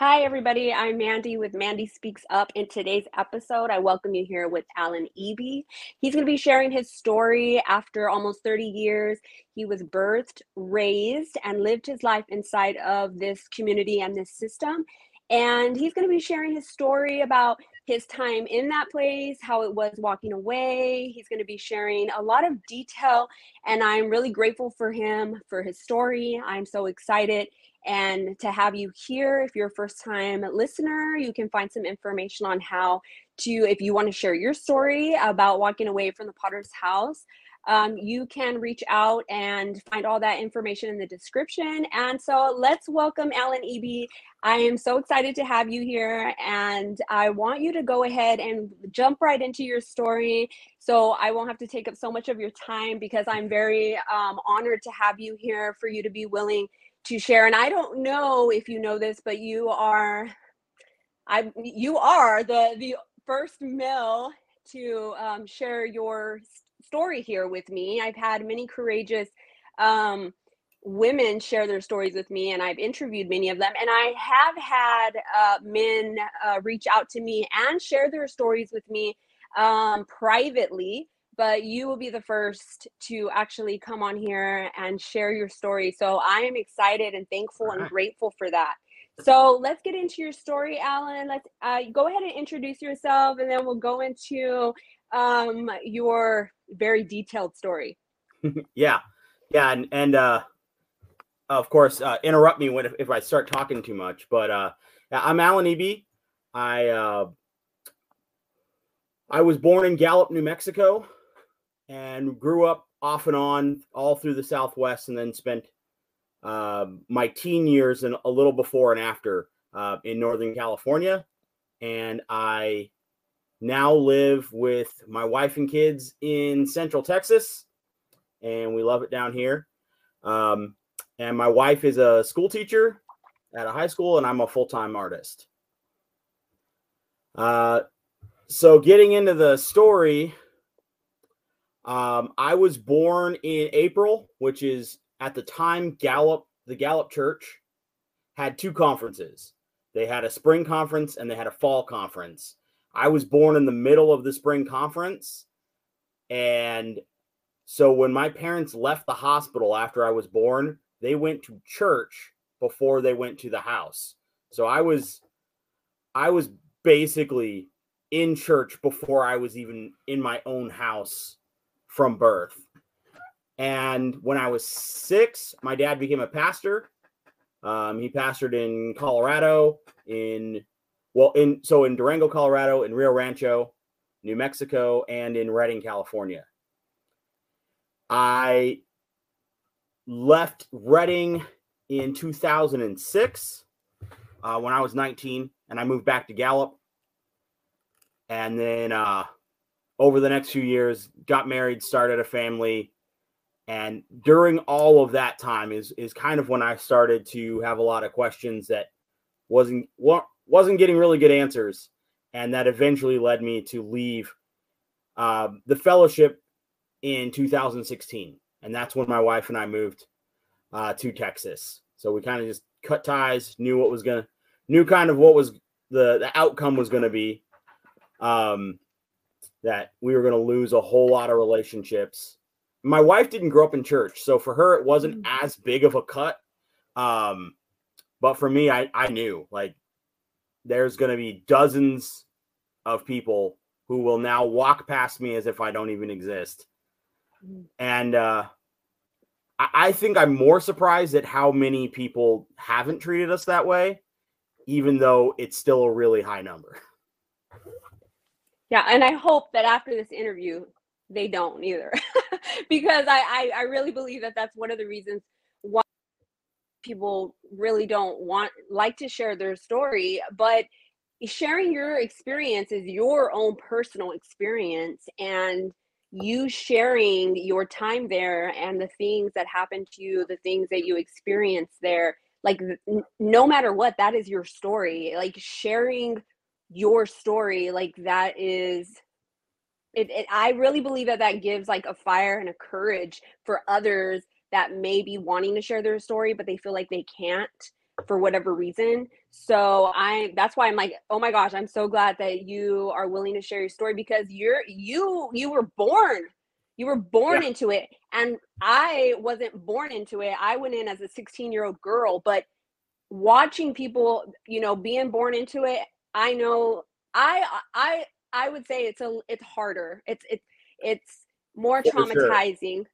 Hi, everybody. I'm Mandy with Mandy Speaks Up. In today's episode, I welcome you here with Alan Eby. He's going to be sharing his story after almost 30 years. He was birthed, raised, and lived his life inside of this community and this system. And he's going to be sharing his story about his time in that place, how it was walking away. He's going to be sharing a lot of detail, and I'm really grateful for him for his story. I'm so excited and to have you here. If you're a first time listener, you can find some information on how to, if you want to share your story about walking away from the Potter's house. Um, you can reach out and find all that information in the description. And so let's welcome Alan Eby. I am so excited to have you here, and I want you to go ahead and jump right into your story. So I won't have to take up so much of your time because I'm very um, honored to have you here for you to be willing to share. And I don't know if you know this, but you are, I you are the the first male to um, share your story here with me. I've had many courageous um, women share their stories with me, and I've interviewed many of them. And I have had uh, men uh, reach out to me and share their stories with me um, privately but you will be the first to actually come on here and share your story. So I am excited and thankful right. and grateful for that. So let's get into your story, Alan. Let's uh, go ahead and introduce yourself, and then we'll go into um, your very detailed story. yeah, yeah, and and uh, of course, uh, interrupt me when if, if I start talking too much. But uh, I'm Alan Eby. I uh, I was born in Gallup, New Mexico and grew up off and on all through the Southwest, and then spent uh, my teen years and a little before and after uh, in Northern California. And I now live with my wife and kids in Central Texas, and we love it down here. Um, and my wife is a school teacher at a high school, and I'm a full time artist. Uh, so, getting into the story, um, I was born in April, which is at the time Gallup, the Gallup Church had two conferences. They had a spring conference and they had a fall conference. I was born in the middle of the spring conference. And so when my parents left the hospital after I was born, they went to church before they went to the house. So I was I was basically in church before I was even in my own house from birth. And when I was six, my dad became a pastor. Um, he pastored in Colorado, in well, in so in Durango, Colorado, in Rio Rancho, New Mexico, and in Redding, California. I left Redding in 2006 uh, when I was 19, and I moved back to Gallup. And then uh, over the next few years, got married, started a family. And during all of that time is is kind of when I started to have a lot of questions that wasn't wasn't getting really good answers, and that eventually led me to leave uh, the fellowship in 2016, and that's when my wife and I moved uh, to Texas. So we kind of just cut ties, knew what was gonna, knew kind of what was the the outcome was gonna be. Um, that we were going to lose a whole lot of relationships. My wife didn't grow up in church, so for her it wasn't mm. as big of a cut. Um, but for me, I I knew like there's going to be dozens of people who will now walk past me as if I don't even exist, mm. and uh, I, I think I'm more surprised at how many people haven't treated us that way, even though it's still a really high number. Yeah, and I hope that after this interview, they don't either, because I, I I really believe that that's one of the reasons why people really don't want like to share their story, but sharing your experience is your own personal experience and you sharing your time there and the things that happened to you the things that you experienced there like no matter what that is your story. Like sharing your story like that is it, it i really believe that that gives like a fire and a courage for others that may be wanting to share their story but they feel like they can't for whatever reason. So I that's why I'm like, oh my gosh, I'm so glad that you are willing to share your story because you're you you were born. You were born yeah. into it. And I wasn't born into it. I went in as a 16 year old girl, but watching people, you know, being born into it, I know I I I would say it's a it's harder. It's it's it's more traumatizing. Sure.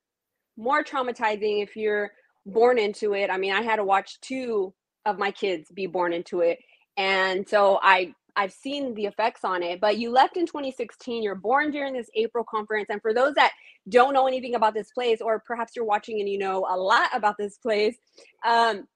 More traumatizing if you're born into it. I mean, I had to watch two of my kids be born into it. And so I I've seen the effects on it, but you left in 2016. You're born during this April conference. And for those that don't know anything about this place, or perhaps you're watching and you know a lot about this place, um,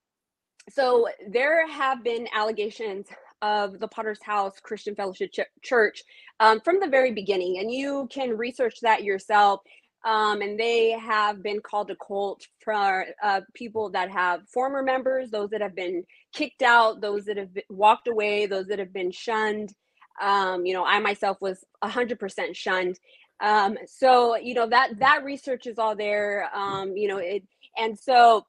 so there have been allegations of the Potter's House Christian Fellowship Ch- Church um, from the very beginning, and you can research that yourself. Um, and they have been called a cult for uh, people that have former members, those that have been kicked out, those that have walked away, those that have been shunned. Um, you know, I myself was 100% shunned. Um, so, you know, that that research is all there. Um, you know, it and so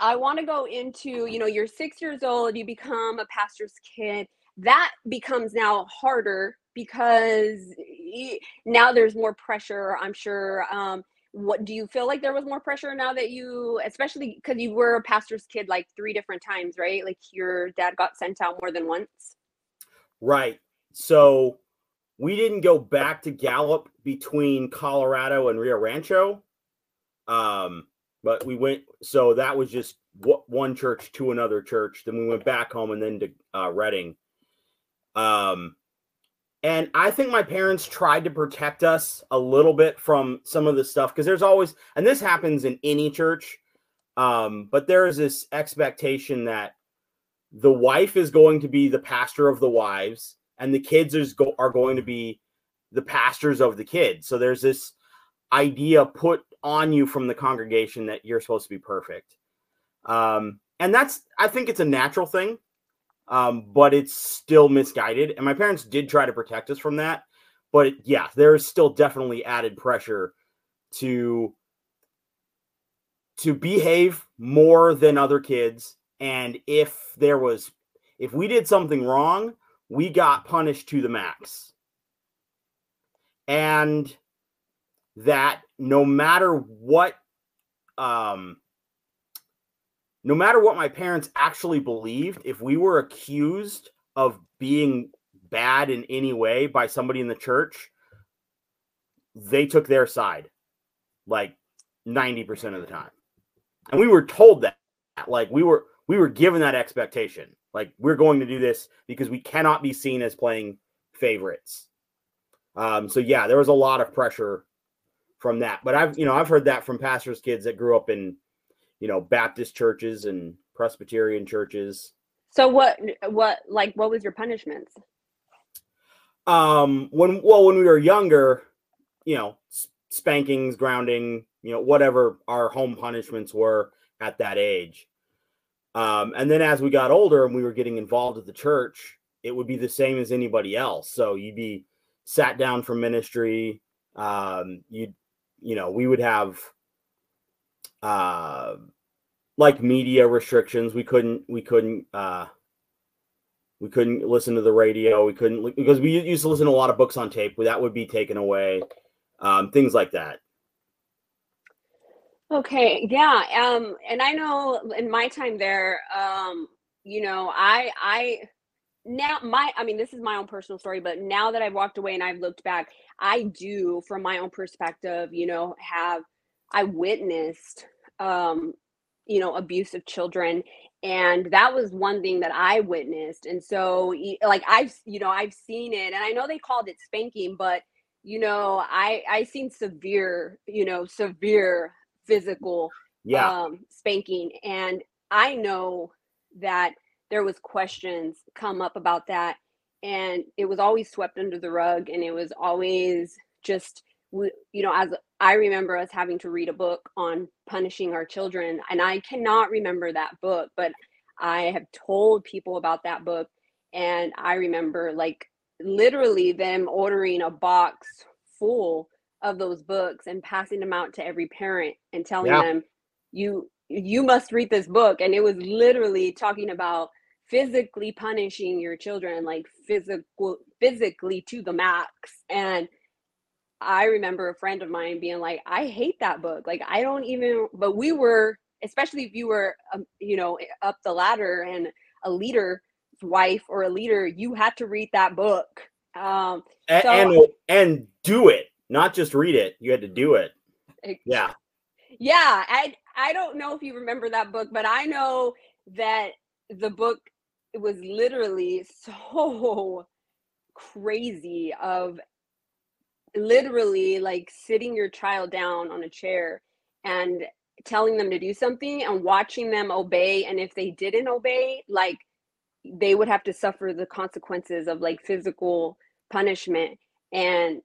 I want to go into, you know, you're six years old, you become a pastor's kid. That becomes now harder because now there's more pressure i'm sure um, what do you feel like there was more pressure now that you especially because you were a pastor's kid like three different times right? Like your dad got sent out more than once? Right. So we didn't go back to gallup between colorado and rio rancho. Um but we went so that was just one church to another church then we went back home and then to uh, redding um and I think my parents tried to protect us a little bit from some of the stuff because there's always, and this happens in any church, um, but there is this expectation that the wife is going to be the pastor of the wives and the kids is go- are going to be the pastors of the kids. So there's this idea put on you from the congregation that you're supposed to be perfect. Um, and that's, I think it's a natural thing um, but it's still misguided. And my parents did try to protect us from that. But yeah, there is still definitely added pressure to to behave more than other kids. And if there was if we did something wrong, we got punished to the max. And that no matter what um no matter what my parents actually believed, if we were accused of being bad in any way by somebody in the church, they took their side like 90% of the time. And we were told that like we were we were given that expectation. Like we're going to do this because we cannot be seen as playing favorites. Um so yeah, there was a lot of pressure from that. But I've you know, I've heard that from pastors' kids that grew up in you know Baptist churches and Presbyterian churches. So what what like what was your punishments? Um when well when we were younger, you know, spankings, grounding, you know, whatever our home punishments were at that age. Um and then as we got older and we were getting involved at the church, it would be the same as anybody else. So you'd be sat down for ministry, um you'd you know, we would have uh, like media restrictions. We couldn't we couldn't uh, we couldn't listen to the radio. We couldn't because we used to listen to a lot of books on tape. That would be taken away. Um, things like that. Okay, yeah. Um, and I know in my time there, um, you know, I I now my I mean this is my own personal story, but now that I've walked away and I've looked back, I do from my own perspective, you know, have I witnessed um, you know, abuse of children. And that was one thing that I witnessed. And so, like, I've, you know, I've seen it and I know they called it spanking, but, you know, I, I seen severe, you know, severe physical yeah. um, spanking. And I know that there was questions come up about that and it was always swept under the rug and it was always just you know as I remember us having to read a book on punishing our children, and I cannot remember that book, but I have told people about that book, and I remember like literally them ordering a box full of those books and passing them out to every parent and telling yeah. them, you you must read this book and it was literally talking about physically punishing your children like physical physically to the max. And i remember a friend of mine being like i hate that book. Like i don't even but we were especially if you were um, you know up the ladder and a leader's wife or a leader you had to read that book. Um and, so, and and do it not just read it. You had to do it. Yeah. Yeah i i don't know if you remember that book but i know that the book was literally so crazy of literally like sitting your child down on a chair and telling them to do something and watching them obey and if they didn't obey like they would have to suffer the consequences of like physical punishment and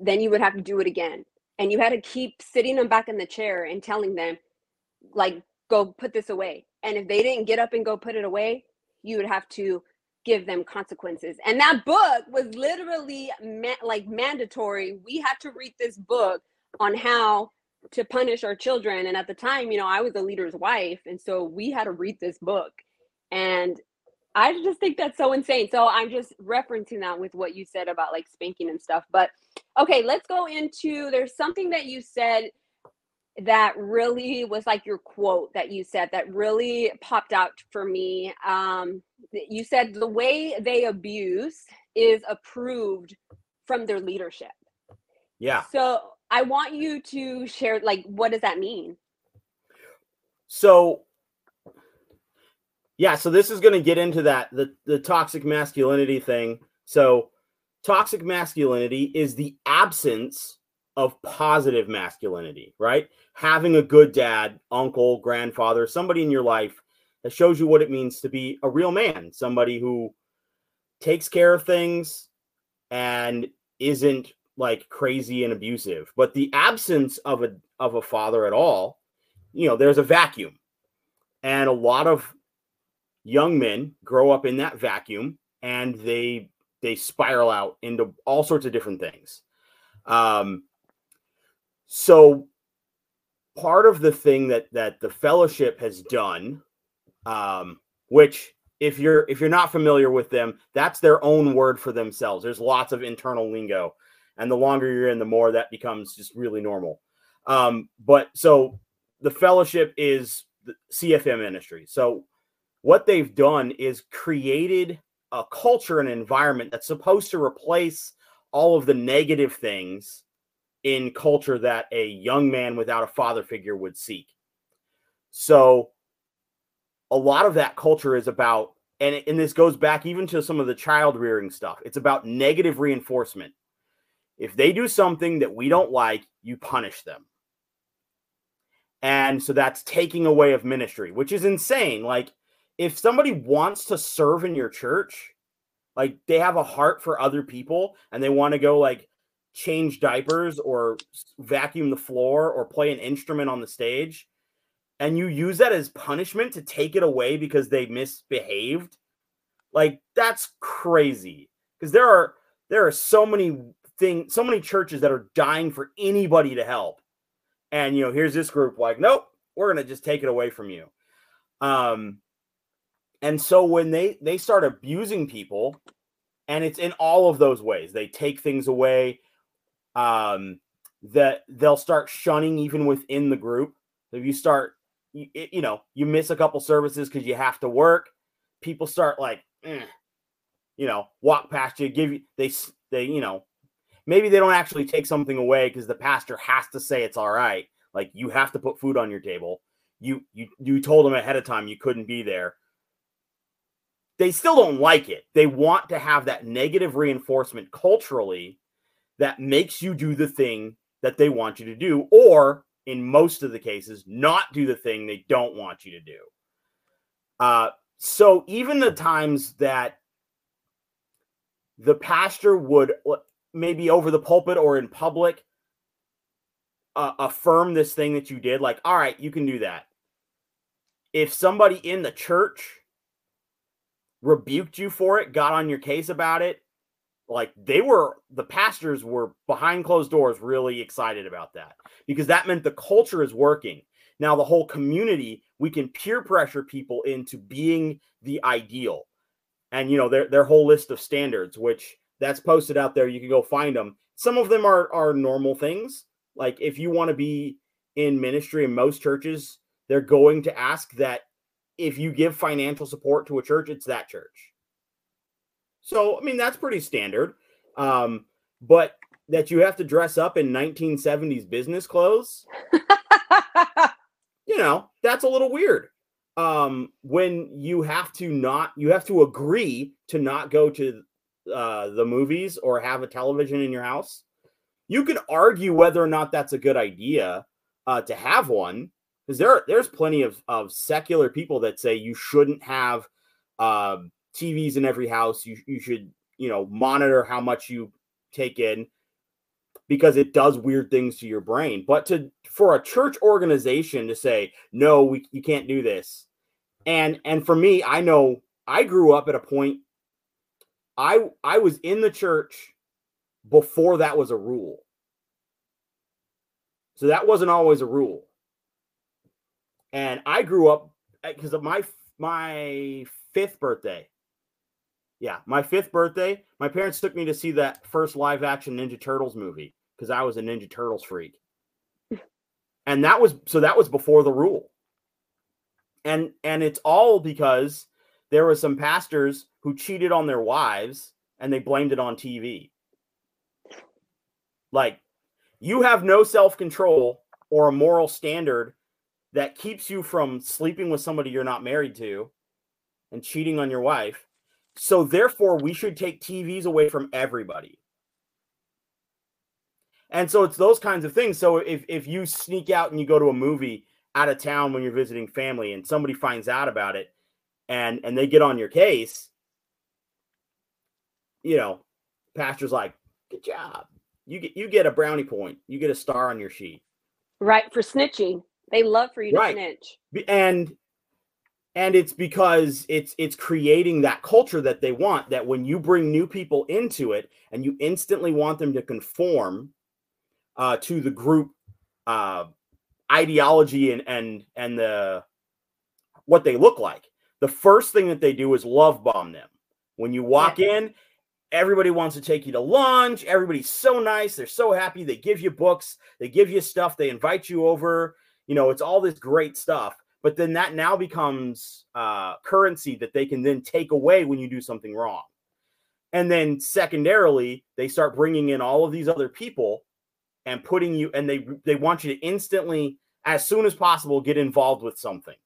then you would have to do it again. And you had to keep sitting them back in the chair and telling them like go put this away. And if they didn't get up and go put it away you would have to give them consequences. And that book was literally ma- like mandatory. We had to read this book on how to punish our children. And at the time you know i was a leader's wife and so we had to read this book. And i just think that's so insane. So i'm just referencing that with what you said about like spanking and stuff. But okay let's go into there's something that you said that really was like your quote that you said that really popped out for me um you said the way they abuse is approved from their leadership yeah so I want you to share like what does that mean? So yeah, so this is going to get into that the the toxic masculinity thing. So toxic masculinity is the absence of positive masculinity, right? Having a good dad, uncle, grandfather, somebody in your life that shows you what it means to be a real man, somebody who takes care of things and isn't like crazy and abusive. But the absence of a of a father at all, you know, there's a vacuum. And a lot of young men grow up in that vacuum and they they spiral out into all sorts of different things. Um so part of the thing that that the fellowship has done um which if you're if you're not familiar with them that's their own word for themselves there's lots of internal lingo and the longer you're in, the more that becomes just really normal. Um, but so the fellowship is the CFM ministry. So what they've done is created a culture and environment that's supposed to replace all of the negative things in culture that a young man without a father figure would seek. So a lot of that culture is about and, and this goes back even to some of the child rearing stuff. It's about negative reinforcement. If they do something that we don't like, you punish them. And so that's taking away of ministry, which is insane. Like, if somebody wants to serve in your church, like they have a heart for other people and they want to go like change diapers or vacuum the floor or play an instrument on the stage, and you use that as punishment to take it away because they misbehaved, like that's crazy. Because there are there are so many things so many churches that are dying for anybody to help and you know here's this group like nope we're gonna just take it away from you um and so when they they start abusing people and it's in all of those ways they take things away um that they'll start shunning even within the group if you start you, you know you miss a couple services because you have to work people start like eh, you know walk past you give you they they you know maybe they don't actually take something away because the pastor has to say it's all right. Like you have to put food on your table. You you you told them ahead of time you couldn't be there. They still don't like it. They want to have that negative reinforcement culturally that makes you do the thing that they want you to do, or in most of the cases, not do the thing they don't want you to do. Uh, so even the times that the pastor would maybe over the pulpit or in public uh, affirm this thing that you did like all right you can do that if somebody in the church rebuked you for it got on your case about it like they were the pastors were behind closed doors really excited about that because that meant the culture is working. Now the whole community we can peer pressure people into being the ideal. And you know their their whole list of standards which that's posted out there you can go find them some of them are are normal things. Like if you want to be in ministry in most churches they're going to ask that if you give financial support to a church it's that church so i mean that's pretty standard um but that you have to dress up in 1970s business clothes? You know that's a little weird um when you have to not you have to agree to not go to uh the movies or have a television in your house. You can argue whether or not that's a good idea uh to have one because there there's plenty of of secular people that say you shouldn't have uh, TVs in every house you you should you know monitor how much you take in because it does weird things to your brain. But to for a church organization to say, no, we you can't do this. And and for me, I know I grew up at a point I I was in the church before that was a rule. So that wasn't always a rule. And I grew up eh, because of my my fifth birthday. Yeah, my fifth birthday, my parents took me to see that first live action Ninja Turtles movie because I was a Ninja Turtles freak. and that was so that was before the rule. And and it's all because there were some pastors who cheated on their wives and they blamed it on TV. Like you have no self-control or a moral standard that keeps you from sleeping with somebody you're not married to and cheating on your wife. So therefore we should take TVs away from everybody. And so it's those kinds of things. So if if you sneak out and you go to a movie out of town when you're visiting family and somebody finds out about it and and they get on your case, you know, pastor's like, "Good job. You get you get a brownie point. You get a star on your sheet." Right, for snitching. They love for you to right. snitch. And and it's because it's it's creating that culture that they want that when you bring new people into it and you instantly want them to conform uh, to the group uh, ideology and and and the what they look like. The first thing that they do is love bomb them. When you walk yeah. in, everybody wants to take you to lunch. Everybody's so nice. They're so happy. They give you books. They give you stuff. They invite you over. You know, it's all this great stuff. But then that now becomes uh, currency that they can then take away when you do something wrong. And then secondarily, they start bringing in all of these other people and putting you and they they want you to instantly as soon as possible get involved with something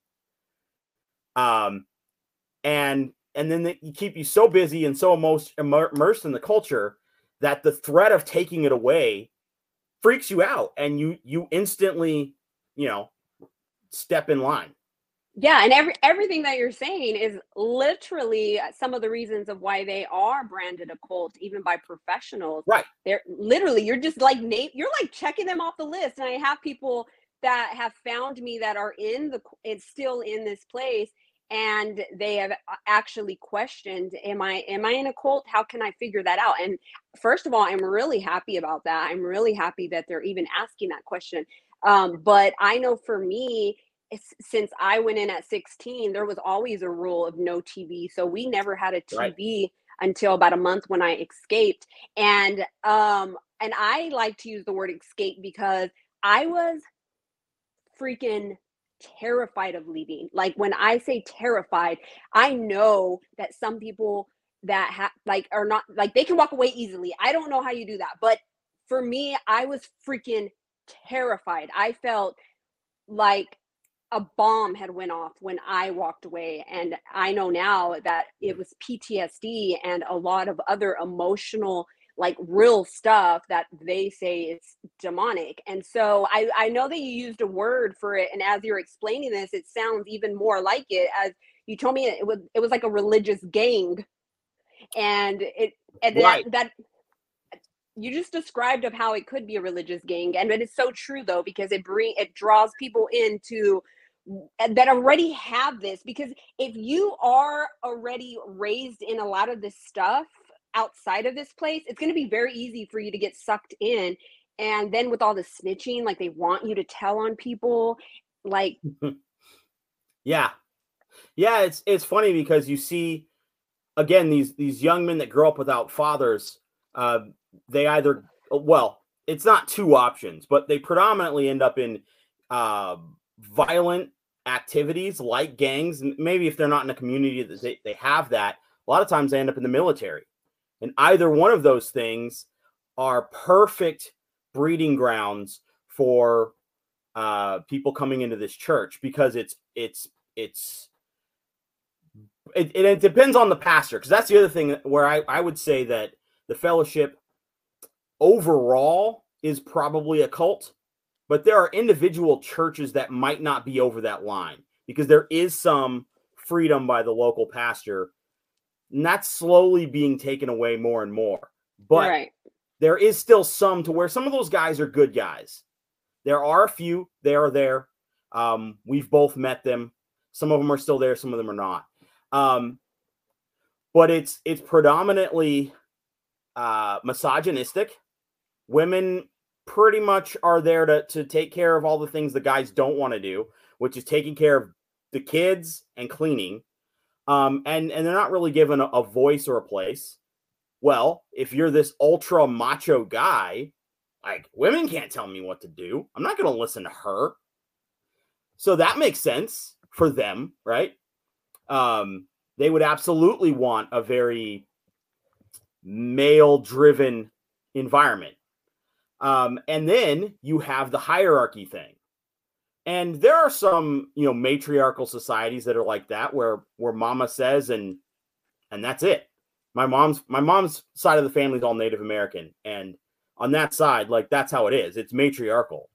um and and then they keep you so busy and so immersed, immersed in the culture that the threat of taking it away freaks you out and you you instantly you know step in line. Yeah and every everything that you're saying is literally some of the reasons of why they are branded a cult even by professionals. Right. They're literally you're just like name you're like checking them off the list. And i have people that have found me that are in the it's still in this place and they have actually questioned am i am i in a cult? How can i figure that out? And first of all i'm really happy about that. I'm really happy that they're even asking that question. Um, but i know for me since I went in at 16, there was always a rule of no TV. So we never had a TV right. until about a month when I escaped. And um and I like to use the word escape because I was freaking terrified of leaving. Like when I say terrified, I know that some people that have like are not like they can walk away easily. I don't know how you do that, but for me, I was freaking terrified. I felt like a bomb had went off when I walked away and I know now that it was PTSD and a lot of other emotional like real stuff that they say is demonic. And so I I know that you used a word for it and as you're explaining this it sounds even more like it as you told me it was it was like a religious gang and it and right. that, that you just described of how it could be a religious gang and it is so true though because it bring it draws people into that already have this because if you are already raised in a lot of this stuff outside of this place it's going to be very easy for you to get sucked in and then with all the snitching like they want you to tell on people Like, yeah, yeah. It's it's funny because you see again these these young men that grow up without fathers. Uh, they either well, it's not two options, but they predominantly end up in uh, violent activities like gangs. Maybe if they're not in a community that they, they have that, a lot of times they end up in the military. And either one of those things are perfect breeding grounds for uh, people coming into this church because it's it's it's it, it, it depends on the pastor because that's the other thing where I, I would say that the fellowship overall is probably a cult but there are individual churches that might not be over that line because there is some freedom by the local pastor and that's slowly being taken away more and more. But right. there is still some to where some of those guys are good guys. There are a few they are there. Um, we've both met them. Some of them are still there some of them are not. Um, but it's it's predominantly uh, misogynistic. Women pretty much are there to to take care of all the things the guys don't want to do, which is taking care of the kids and cleaning. Um, and and they're not really given a, a voice or a place. Well, if you're this ultra macho guy, like women can't tell me what to do. I'm not going to listen to her. So that makes sense for them, right? Um, they would absolutely want a very male driven environment um, and then you have the hierarchy thing. And there are some, you know, matriarchal societies that are like that where where mama says and and that's it. My mom's my mom's side of the family is all Native American and on that side like that's how it is. It's matriarchal.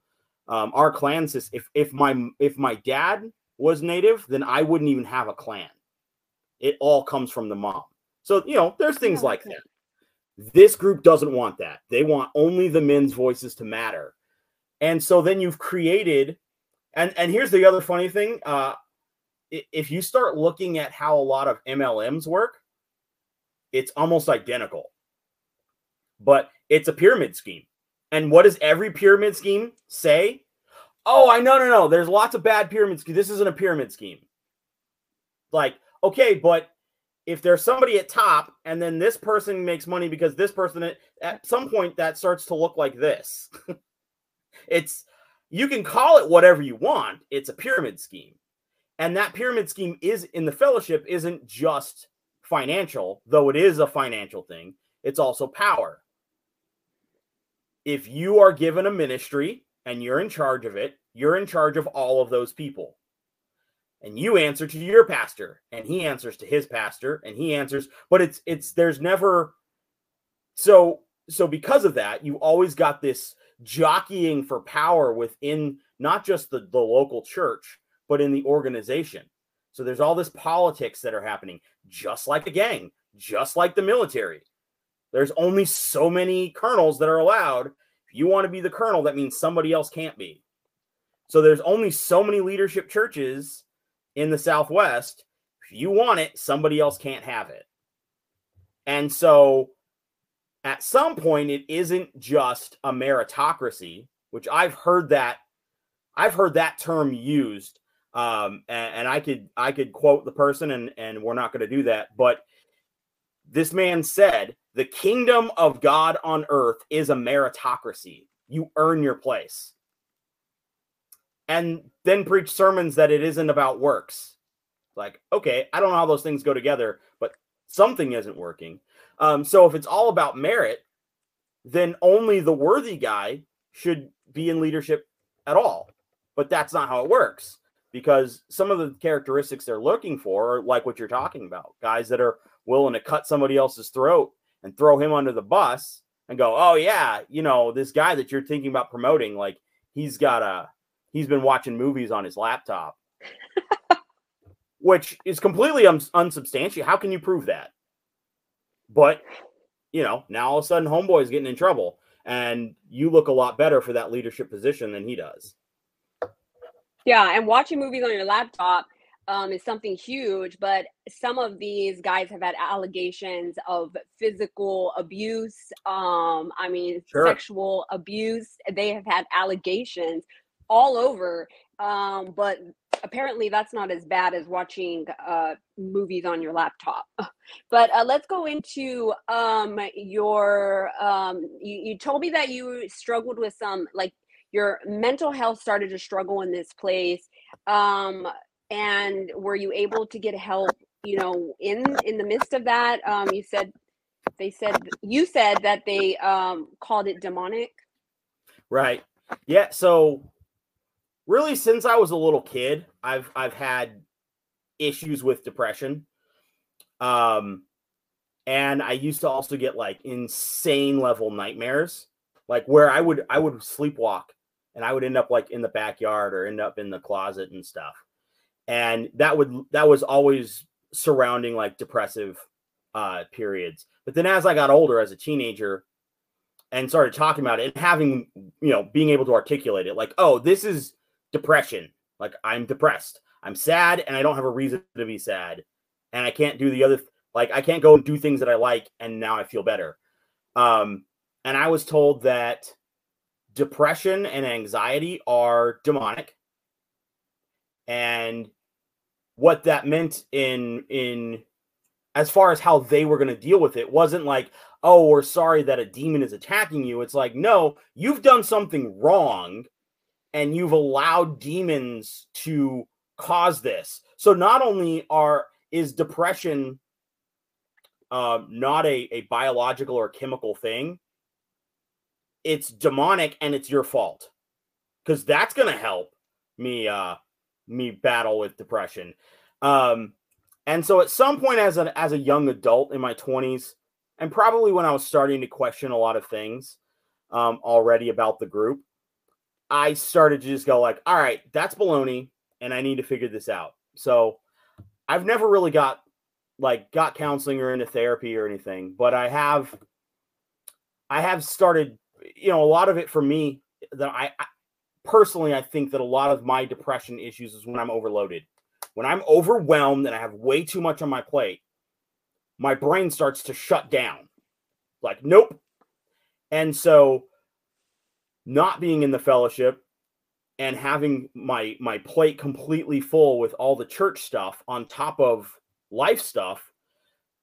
Um, our clan system if if my if my dad was native, then I wouldn't even have a clan. It all comes from the mom. So, you know, there's things like that. This group doesn't want that. They want only the men's voices to matter. And so then you've created, and and here's the other funny thing: uh, if you start looking at how a lot of MLMs work, it's almost identical. But it's a pyramid scheme. And what does every pyramid scheme say? Oh, I know, no, no. There's lots of bad pyramid schemes. This isn't a pyramid scheme. Like, okay, but if there's somebody at top and then this person makes money because this person at some point that starts to look like this. It's you can call it whatever you want. It's a pyramid scheme. And that pyramid scheme is in the fellowship isn't just financial though it is a financial thing. It's also power. If you are given a ministry and you're in charge of it you're in charge of all of those people and you answer to your pastor and he answers to his pastor and he answers but it's it's there's never so so because of that you always got this jockeying for power within not just the, the local church but in the organization. So there's all this politics that are happening just like a gang just like the military. There's only so many colonels that are allowed. If you want to be the colonel that means somebody else can't be. So there's only so many leadership churches in the Southwest. If you want it, somebody else can't have it. And so at some point, it isn't just a meritocracy, which I've heard that I've heard that term used. Um, and, and I could I could quote the person, and and we're not going to do that. But this man said, "The kingdom of God on earth is a meritocracy. You earn your place." And then preach sermons that it isn't about works. Like, okay, I don't know how those things go together, but something isn't working. Um, so if it's all about merit, then only the worthy guy should be in leadership at all. But that's not how it works because some of the characteristics they're looking for are like what you're talking about guys that are willing to cut somebody else's throat and throw him under the bus and go, oh, yeah, you know, this guy that you're thinking about promoting, like, he's got a he's been watching movies on his laptop, which is completely un- unsubstantiated. How can you prove that? But you know, now all of a sudden, homeboy's getting in trouble, and you look a lot better for that leadership position than he does. Yeah, and watching movies on your laptop um, is something huge, but some of these guys have had allegations of physical abuse. Um, I mean, sure. sexual abuse. They have had allegations all over. Um, but apparently that's not as bad as watching uh, movies on your laptop. but uh, let's go into um, your. Um, you, you told me that you struggled with some like your mental health started to struggle in this place. Um, and were you able to get help? You know, in in the midst of that, um, you said they said you said that they um, called it demonic. Right. Yeah. So really since I was a little kid, I've I've had issues with depression. Um and I used to also get like insane level nightmares, like where I would I would sleepwalk and I would end up like in the backyard or end up in the closet and stuff. And that would that was always surrounding like depressive uh periods. But then as I got older as a teenager and started talking about it and having, you know, being able to articulate it like, "Oh, this is depression. Like I'm depressed. I'm sad and I don't have a reason to be sad. And I can't do the other like I can't go and do things that I like and now I feel better. Um and I was told that depression and anxiety are demonic. And what that meant in in as far as how they were going to deal with it wasn't like, "Oh, we're sorry that a demon is attacking you." It's like, "No, you've done something wrong and you've allowed demons to cause this. So not only are is depression uh, not a, a biological or chemical thing, it's demonic and it's your fault. Because that's gonna help me uh me battle with depression. Um and so at some point as a as a young adult in my 20s, and probably when I was starting to question a lot of things um already about the group, I started to just go like, all right, that's baloney, and I need to figure this out. So I've never really got like got counseling or into therapy or anything, but I have I have started, you know, a lot of it for me that I, I personally I think that a lot of my depression issues is when I'm overloaded. When I'm overwhelmed and I have way too much on my plate, my brain starts to shut down. Like, nope. And so not being in the fellowship and having my my plate completely full with all the church stuff on top of life stuff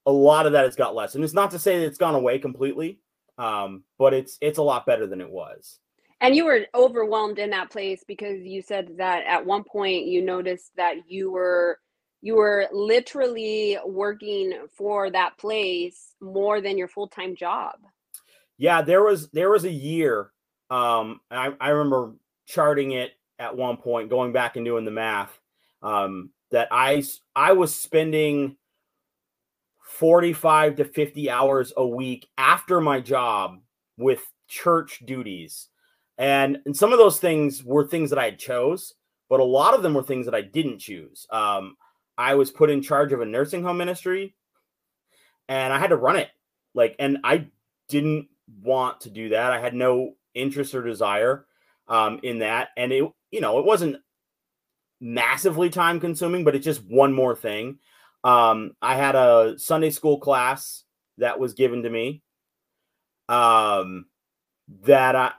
a lot of that has got less. And it's not to say that it's gone away completely um, but it's it's a lot better than it was. And you were overwhelmed in that place because you said that at one point you noticed that you were you were literally working for that place more than your full-time job. Yeah there was there was a year um, I, I remember charting it at one point, going back and doing the math. Um, that I I was spending 45 to 50 hours a week after my job with church duties. And, and some of those things were things that I chose, but a lot of them were things that I didn't choose. Um, I was put in charge of a nursing home ministry and I had to run it. Like, and I didn't want to do that. I had no interest or desire um, in that. And it, you know, it wasn't massively time consuming, but it's just one more thing. Um, I had a Sunday school class that was given to me um, that I,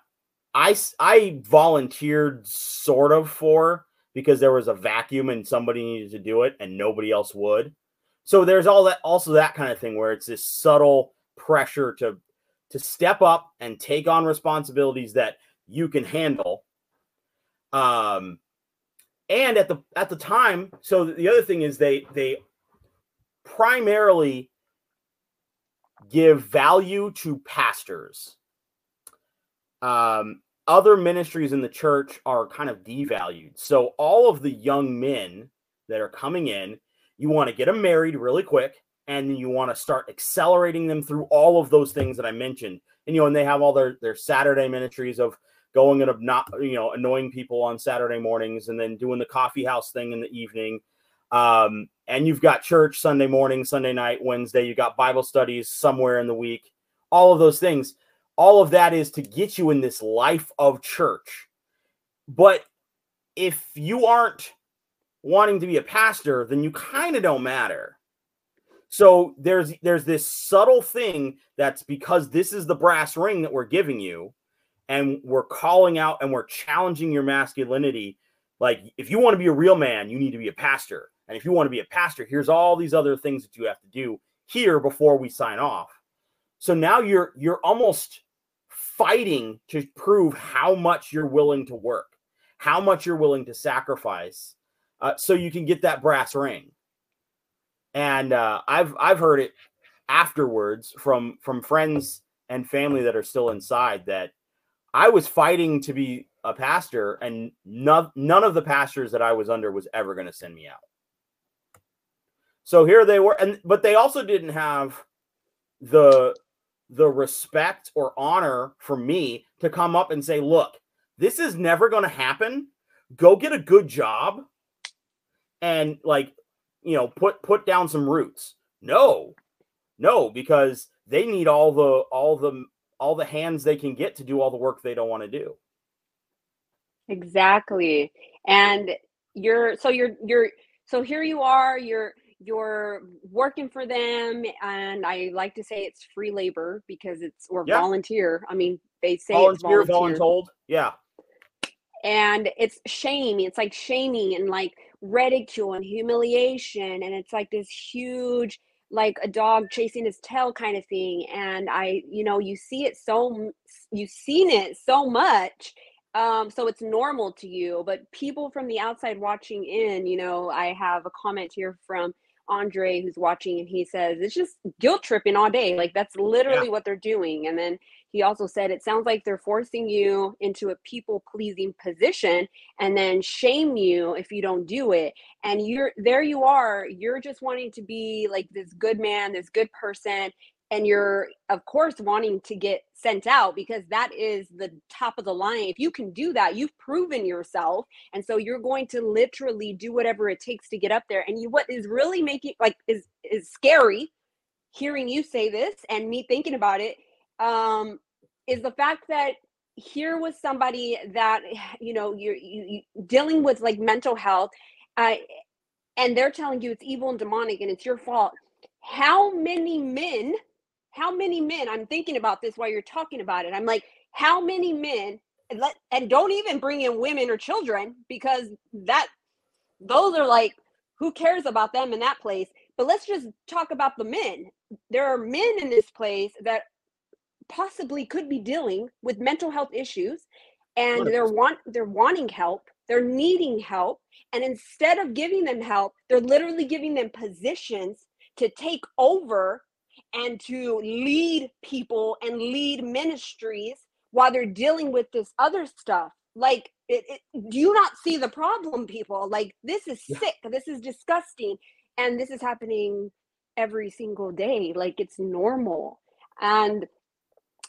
I, I volunteered sort of for because there was a vacuum and somebody needed to do it and nobody else would. So there's all that also that kind of thing where it's this subtle pressure to to step up and take on responsibilities that you can handle. Um, and at the at the time, so the other thing is they they primarily give value to pastors. Um, other ministries in the church are kind of devalued. So all of the young men that are coming in, you want to get them married really quick and you want to start accelerating them through all of those things that I mentioned. And you know, and they have all their their Saturday ministries of going and of not you know annoying people on Saturday mornings and then doing the coffee house thing in the evening. Um, and you've got church Sunday morning, Sunday night, Wednesday. You got Bible studies somewhere in the week. All of those things. All of that is to get you in this life of church. But if you aren't wanting to be a pastor, then you kind of don't matter so there's there's this subtle thing that's because this is the brass ring that we're giving you, and we're calling out and we're challenging your masculinity. Like, if you want to be a real man, you need to be a pastor. And if you want to be a pastor, here's all these other things that you have to do here before we sign off. So now you're you're almost fighting to prove how much you're willing to work, how much you're willing to sacrifice, uh, so you can get that brass ring. And uh, I've I've heard it afterwards from from friends and family that are still inside that I was fighting to be a pastor, and none none of the pastors that I was under was ever going to send me out. So here they were, and but they also didn't have the the respect or honor for me to come up and say, look, this is never going to happen. Go get a good job and like, you know, put put down some roots. No. No, because they need all the all the all the hands they can get to do all the work they don't want to do. Exactly. And you're so you're you're so here you are, you're you're working for them and i like to say it's free labor because it's or yeah. volunteer i mean they say volunteer, it's volunteer voluntold yeah and it's shaming it's like shaming and like ridicule and humiliation and it's like this huge like a dog chasing his tail kind of thing and i you know you see it so you've seen it so much um, so it's normal to you but people from the outside watching in you know i have a comment here from Andre who's watching and he says it's just guilt tripping all day. Like that's literally yeah. what they're doing. And then he also said it sounds like they're forcing you into a people pleasing position and then shame you if you don't do it. And you're there you are, you're just wanting to be like this good man, this good person and you're of course wanting to get sent out because that is the top of the line if you can do that you've proven yourself and so you're going to literally do whatever it takes to get up there and you what is really making like is is scary hearing you say this and me thinking about it um is the fact that here was somebody that you know you're you, you dealing with like mental health uh, and they're telling you it's evil and demonic and it's your fault. How many men how many men i'm thinking about this while you're talking about it. I'm like how many men and let and don't even bring in women or children because that those are like who cares about them in that place. But let's just talk about the men. There are men in this place that possibly could be dealing with mental health issues and they're want they're wanting help they're needing help and instead of giving them help they're literally giving them positions to take over and to lead people and lead ministries while they're dealing with this other stuff. Like it, it, do you not see the problem people? Like this is sick this is disgusting and this is happening every single day like it's normal. And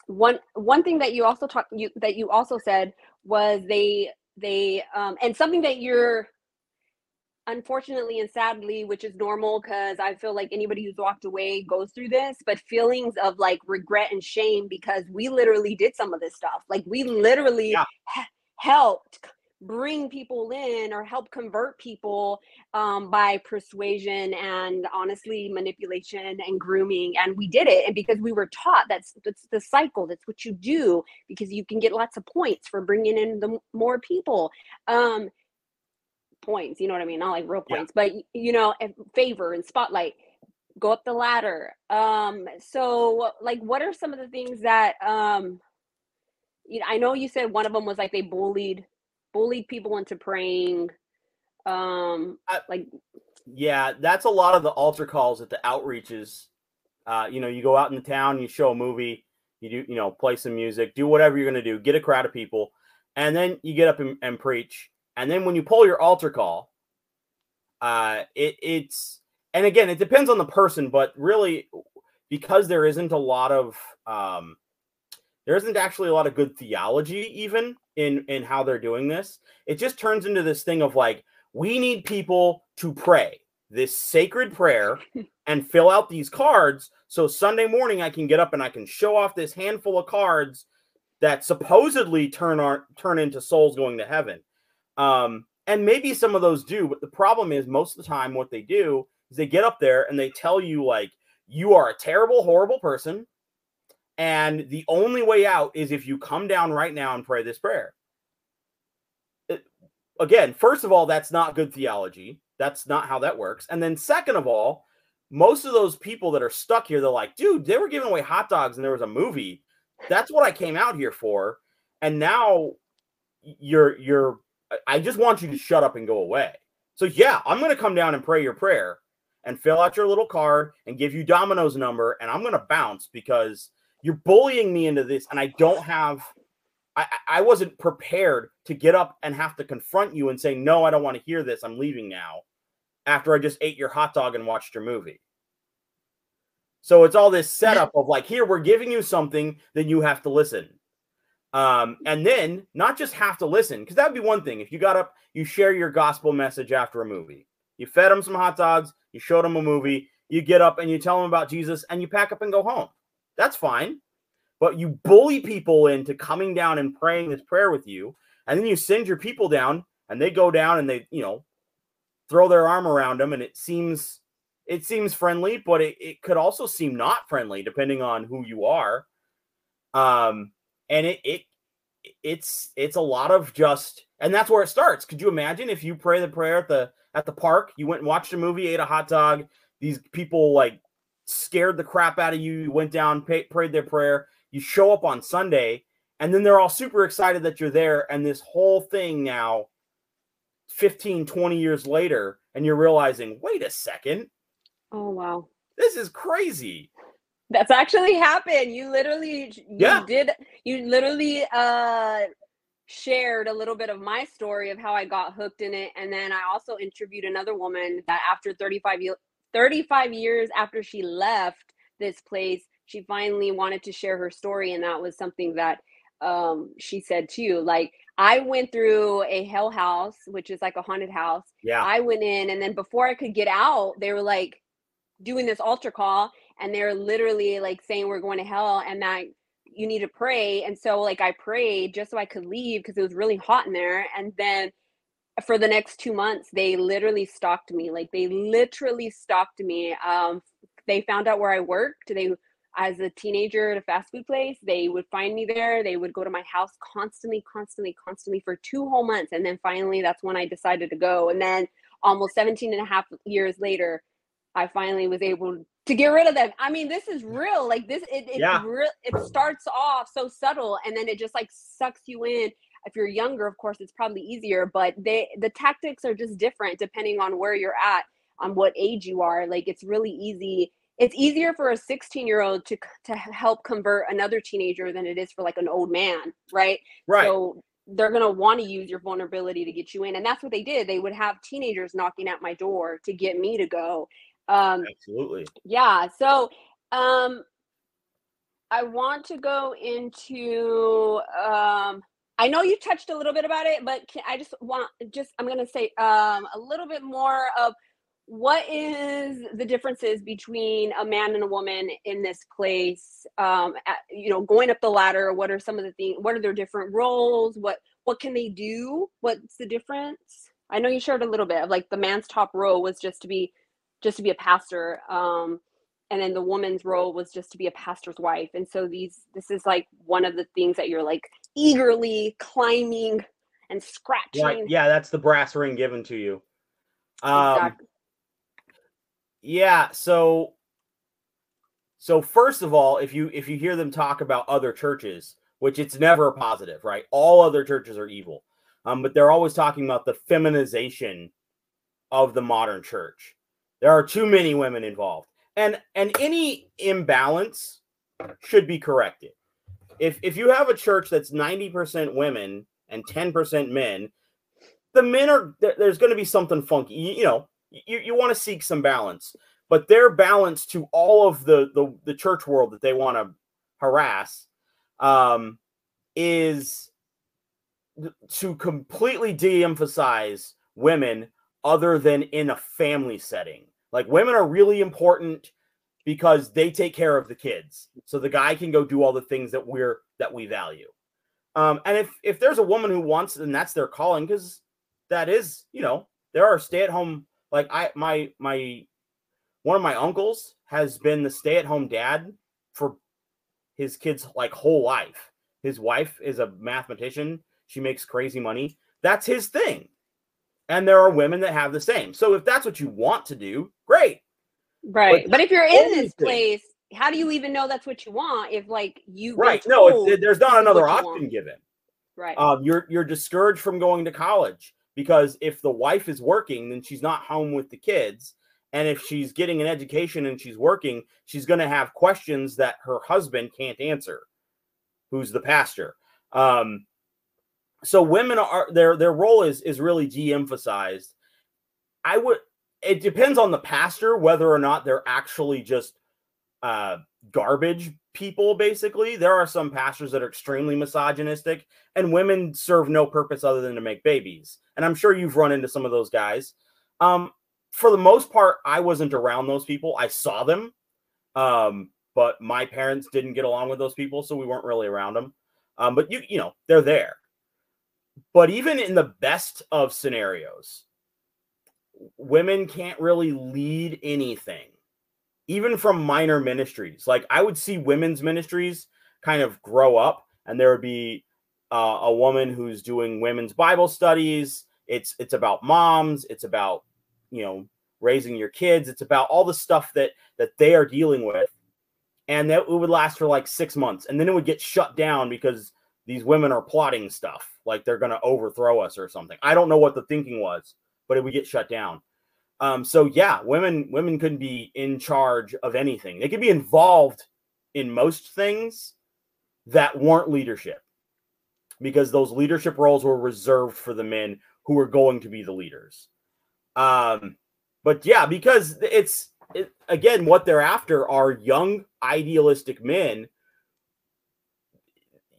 one one thing that you also talked you that you also said was they they um and something that you're unfortunately and sadly, which is normal because I feel like anybody who's walked away goes through this, but feelings of like regret and shame because we literally did some of this stuff. Like we literally yeah. helped bring people in or help convert people um, by persuasion and honestly manipulation and grooming and we did it and because we were taught that's that's the cycle that's what you do because you can get lots of points for bringing in the more people um, points. You know what I mean? Not like real points, yeah. but you know, favor and spotlight. Go up the ladder. Um, so like, what are some of the things that um, you know, I know you said one of them was like they bullied bullied people into praying. Um, I, like, yeah, that's a lot of the altar calls at the outreaches. Uh, you know, you go out in the town, you show a movie, you do, you know, play some music, do whatever you're going to do, get a crowd of people, and then you get up and, and preach and then when you pull your altar call, uh, it, it's and again it depends on the person, but really because there isn't a lot of um, there isn't actually a lot of good theology even in in how they're doing this. It just turns into this thing of like we need people to pray this sacred prayer and fill out these cards so Sunday morning I can get up and I can show off this handful of cards that supposedly turn our, turn into souls going to heaven. Um, and maybe some of those do, but the problem is most of the time what they do is they get up there and they tell you like you are a terrible, horrible person, And the only way out is if you come down right now and pray this prayer. It, again, first of all, that's not good theology. That's not how that works. And then, second of all, most of those people that are stuck here, they're like, dude, they were giving away hot dogs and there was a movie. That's what I came out here for. And now you're, you're, I just want you to shut up and go away. So, yeah, I'm going to come down and pray your prayer and fill out your little card and give you Domino's number. And I'm going to bounce because you're bullying me into this. And I don't have, I, I wasn't prepared to get up and have to confront you and say, no, I don't want to hear this. I'm leaving now after I just ate your hot dog and watched your movie. So it's all this setup of like, here, we're giving you something, then you have to listen. Um, and then not just have to listen, because that'd be one thing. If you got up, you share your gospel message after a movie. You fed them some hot dogs, you showed them a movie, you get up and you tell them about Jesus, and you pack up and go home. That's fine. But you bully people into coming down and praying this prayer with you, and then you send your people down, and they go down and they, you know, throw their arm around them and it seems it seems friendly but it, it could also seem not friendly depending on who you are. Um and it it it's it's a lot of just and that's where it starts. Could you imagine if you pray the prayer at the at the park? You went and watched a movie ate a hot dog. These people like scared the crap out of you you went down pay, prayed their prayer you show up on sunday and then they're all super excited that you're there and this whole thing now 15, 20 years later, and you're realizing, wait a second. Oh, wow. This is crazy. That's actually happened. You literally, you yeah. did, you literally uh, shared a little bit of my story of how I got hooked in it. And then I also interviewed another woman that after 35, 35 years after she left this place, she finally wanted to share her story. And that was something that um, she said too. Like, I went through a hell house, which is like a haunted house. Yeah. I went in, and then before I could get out, they were like doing this altar call, and they're literally like saying we're going to hell, and that you need to pray. And so, like, I prayed just so I could leave because it was really hot in there. And then for the next two months, they literally stalked me. Like, they literally stalked me. Um, they found out where I worked. They as a teenager at a fast food place, they would find me there. They would go to my house constantly, constantly, constantly for two whole months. And then finally, that's when I decided to go. And then almost 17 and a half years later, I finally was able to get rid of them. I mean, this is real. Like this, it it, yeah. it starts off so subtle, and then it just like sucks you in. If you're younger, of course, it's probably easier, but they the tactics are just different depending on where you're at, on what age you are. Like it's really easy it's easier for a 16 year old to to help convert another teenager than it is for like an old man right right so they're going to want to use your vulnerability to get you in and that's what they did they would have teenagers knocking at my door to get me to go um absolutely yeah so um i want to go into um I know you touched a little bit about it, but can, I just want just I'm going to say um, a little bit more of what is the differences between a man and a woman in this place? Um at, you know going up the ladder what are some of the things what are their different roles? What what can they do? What's the difference? I know you shared a little bit of like the man's top role was just to be just to be a pastor um and then the woman's role was just to be a pastor's wife and so these this is like one of the things that you're like eagerly climbing and scratching right. yeah that's the brass ring given to you um exactly yeah, so so first of all, if you if you hear them talk about other churches, which it's never a positive, right? All other churches are evil. Um, but they're always talking about the feminization of the modern church. There are too many women involved. And and any imbalance should be corrected. If if you have a church that's 90% women and 10% men, the men are there's going to be something funky. You, you know, you, you want to seek some balance, but their balance to all of the the, the church world that they want to harass um, is to completely de-emphasize women other than in a family setting. Like women are really important because they take care of the kids. So the guy can go do all the things that we're that we value. Um, and if if there's a woman who wants, then that's their calling because that is, you know, there are stay-at-home like I my my one of my uncles has been the stay-at-home dad for his kid's like whole life. His wife is a mathematician. She makes crazy money. That's his thing. And there are women that have the same. So if that's what you want to do, great. Right. But, but if you're in this place, how do you even know that's what you want if like you right no there's not another option given right um, you're you're discouraged from going to college because if the wife is working then she's not home with the kids and if she's getting an education and she's working she's going to have questions that her husband can't answer who's the pastor um, so women are their their role is is really de-emphasized. I would it depends on the pastor whether or not they're actually just uh, garbage people basically. There are some pastors that are extremely misogynistic and women serve no purpose other than to make babies. And i'm sure you've run into some of those guys. Um, for the most part i wasn't around those people. I saw them um, but my parents didn't get along with those people so we weren't really around them um, but you you know they're there but even in the best of scenarios women can't really lead anything even from minor ministries. Like I would see women's ministries kind of grow up, and there would be uh, a woman who's doing women's Bible studies. It's it's about moms. It's about you know raising your kids. It's about all the stuff that that they are dealing with, and that it would last for like six months, and then it would get shut down because these women are plotting stuff like they're going to overthrow us or something. I don't know what the thinking was, but it would get shut down. Um, so yeah, women women couldn't be in charge of anything. They could be involved in most things that weren't leadership because those leadership roles were reserved for the men who were going to be the leaders. Um, but yeah, because it's it, again what they're after are young idealistic men.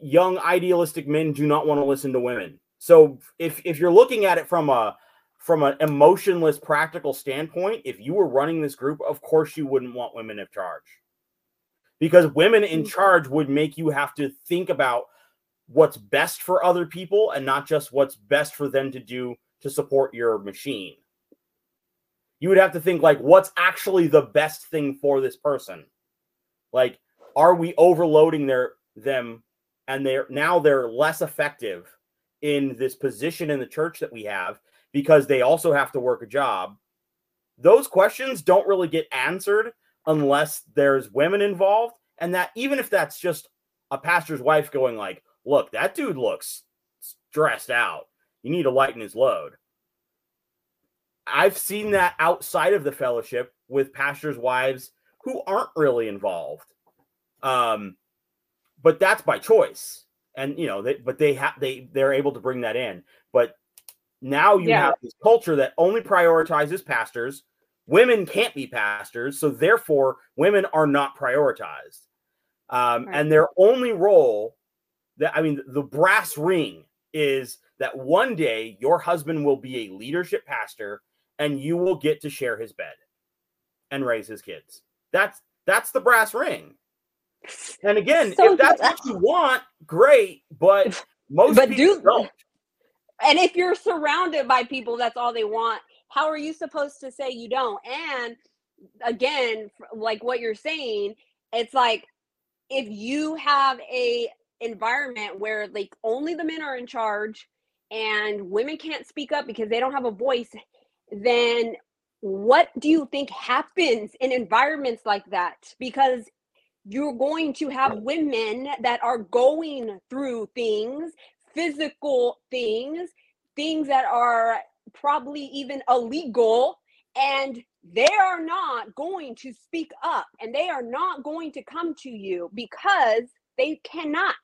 Young idealistic men do not want to listen to women. So if if you're looking at it from a from an emotionless, practical standpoint, if you were running this group, of course you wouldn't want women in charge. Because women in mm-hmm. charge would make you have to think about what's best for other people and not just what's best for them to do to support your machine. You would have to think like what's actually the best thing for this person? Like are we overloading their them and they're now they're less effective in this position in the church that we have because they also have to work a job. Those questions don't really get answered unless there's women involved. And that even if that's just a pastor's wife going like, look, that dude looks stressed out. You need to lighten his load. I've seen that outside of the fellowship with pastors' wives who aren't really involved. Um, but that's by choice. And you know, they, but they have they they're able to bring that in. But now you yeah. have this culture that only prioritizes pastors. Women can't be pastors, so therefore women are not prioritized. Um, right. And their only role that I mean, the brass ring is that one day your husband will be a leadership pastor and you will get to share his bed and raise his kids. That's that's the brass ring. And again, so if that's what you want, great, but most but people do, don't. And if you're surrounded by people that's all they want how are you supposed to say you don't? And again like what you're saying it's like if you have a environment where like only the men are in charge and women can't speak up because they don't have a voice then what do you think happens in environments like that? Because you're going to have women that are going through things physical things, things that are probably even illegal, and they are not going to speak up and they are not going to come to you because they cannot.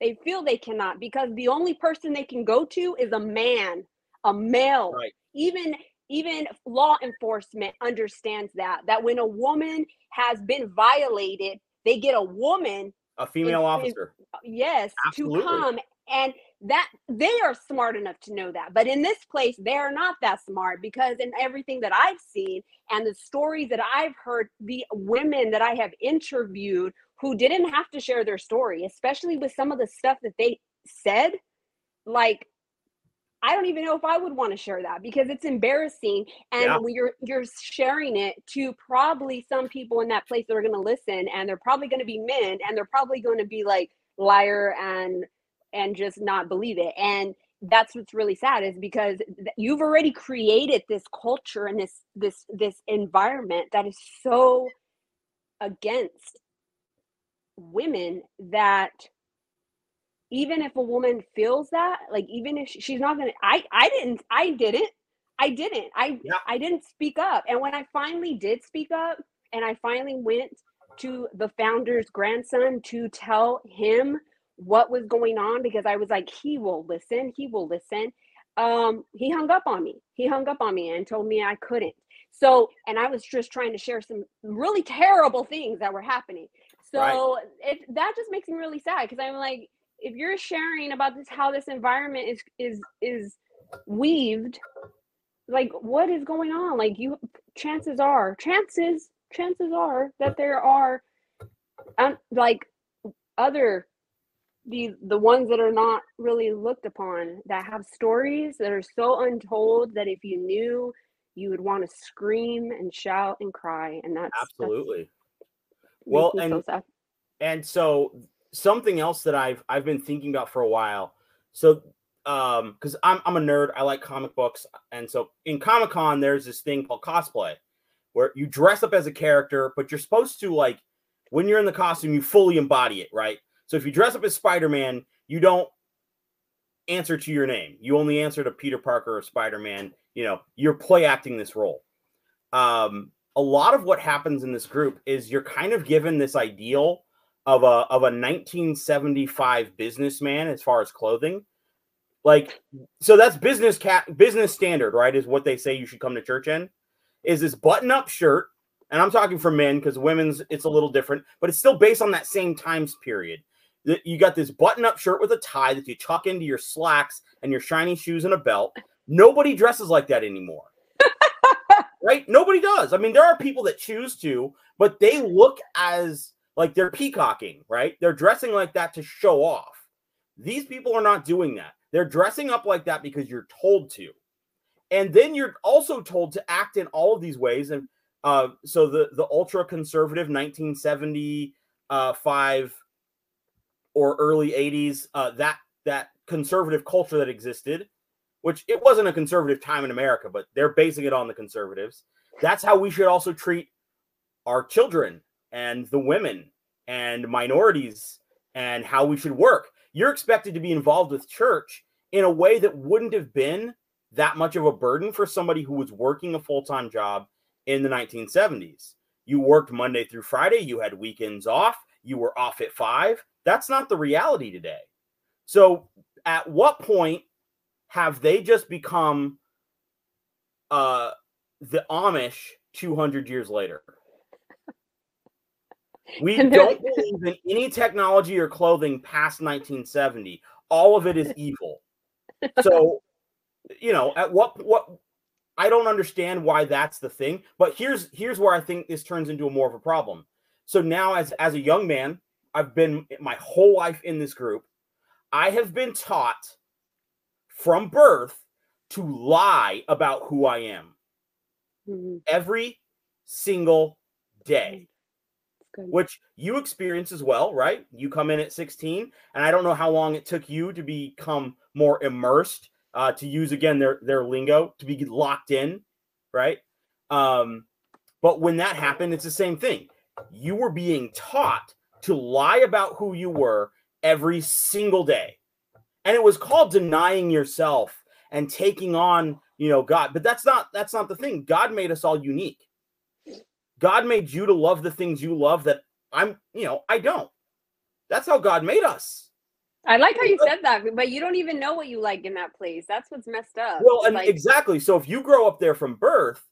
They feel they cannot because the only person they can go to is a man, a male. Right. Even even law enforcement understands that that when a woman has been violated, they get a woman a female in, officer. In, yes, Absolutely. to come and that they are smart enough to know that but in this place they're not that smart because in everything that i've seen and the stories that i've heard the women that i have interviewed who didn't have to share their story especially with some of the stuff that they said like I don't even know if I would want to share that because it's embarrassing. And yeah. you're you're sharing it to probably some people in that place that are going to listen, and they're probably going to be men, and they're probably going to be like liar and and just not believe it. And that's what's really sad is because you've already created this culture and this this this environment that is so against women that even if a woman feels that like even if she's not gonna i i didn't i didn't i didn't i yeah. i didn't speak up and when i finally did speak up and i finally went to the founder's grandson to tell him what was going on because i was like he will listen he will listen um he hung up on me he hung up on me and told me i couldn't so and i was just trying to share some really terrible things that were happening so right. it that just makes me really sad because i'm like if you're sharing about this how this environment is is is weaved like what is going on? Like you chances are chances chances are that there are um, like other the the ones that are not really looked upon that have stories that are so untold that if you knew you would want to scream and shout and cry and that's absolutely. that's, well and so and so something else that I've I've been thinking about for a while. So um because I'm I'm a nerd, I like comic books, and so in Comic Con there's this thing called cosplay where you dress up as a character, but you're supposed to like when you're in the costume, you fully embody it, right? So if you dress up as Spider-Man, you don't answer to your name. You only answer to Peter Parker or Spider-Man. You know, you're play acting this role. Um, a lot of what happens in this group is you're kind of given this ideal of a of a 1975 businessman as far as clothing. Like so that's business cat business standard, right? Is what they say you should come to church in. Is this button-up shirt, and I'm talking for men because women's it's a little different, but it's still based on that same times period. You got this button-up shirt with a tie that you tuck into your slacks and your shiny shoes and a belt. Nobody dresses like that anymore. right? Nobody does. I mean, there are people that choose to, but they look as like they're peacocking, right? They're dressing like that to show off. These people are not doing that. They're dressing up like that because you're told to. And then you're also told to act in all of these ways. And uh, so the, the ultra conservative 1975 or early 80s, uh, that that conservative culture that existed, which it wasn't a conservative time in America, but they're basing it on the conservatives. That's how we should also treat our children and the women and minorities and how we should work. You're expected to be involved with church in a way that wouldn't have been that much of a burden for somebody who was working a full time job in the 1970s. You worked Monday through Friday, you had weekends off, you were off at five. That's not the reality today. So, at what point have they just become uh, the Amish 200 years later? We don't believe in any technology or clothing past 1970. All of it is evil. So, you know, at what what I don't understand why that's the thing, but here's here's where I think this turns into a more of a problem. So now as as a young man, I've been my whole life in this group. I have been taught from birth to lie about who I am. Mm-hmm. Every single day. Good. which you experience as well, right? You come in at 16, and I don't know how long it took you to become more immersed, uh, to use again their their lingo, to be locked in, right? Um, but when that happened, it's the same thing. You were being taught to lie about who you were every single day, and it was called denying yourself and taking on, you know, God. But that's not that's not the thing. God made us all unique God made you to love the things you love that I'm, you know, I don't. That's how God made us. I like how you said that, but you don't even know what you like in that place. That's what's messed up. Well, and like- exactly. So if you grow up there from birth,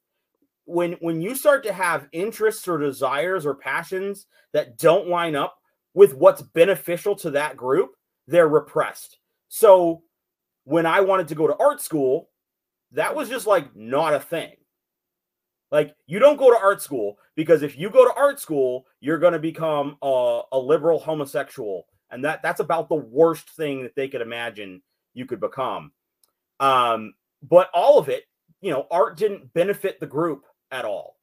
when when you start to have interests or desires or passions that don't line up with what's beneficial to that group, they're repressed. So when I wanted to go to art school, that was just like not a thing. Like you don't go to art school because if you go to art school, you're going to become a, a liberal homosexual, and that that's about the worst thing that they could imagine you could become. Um, but all of it, you know, art didn't benefit the group at all.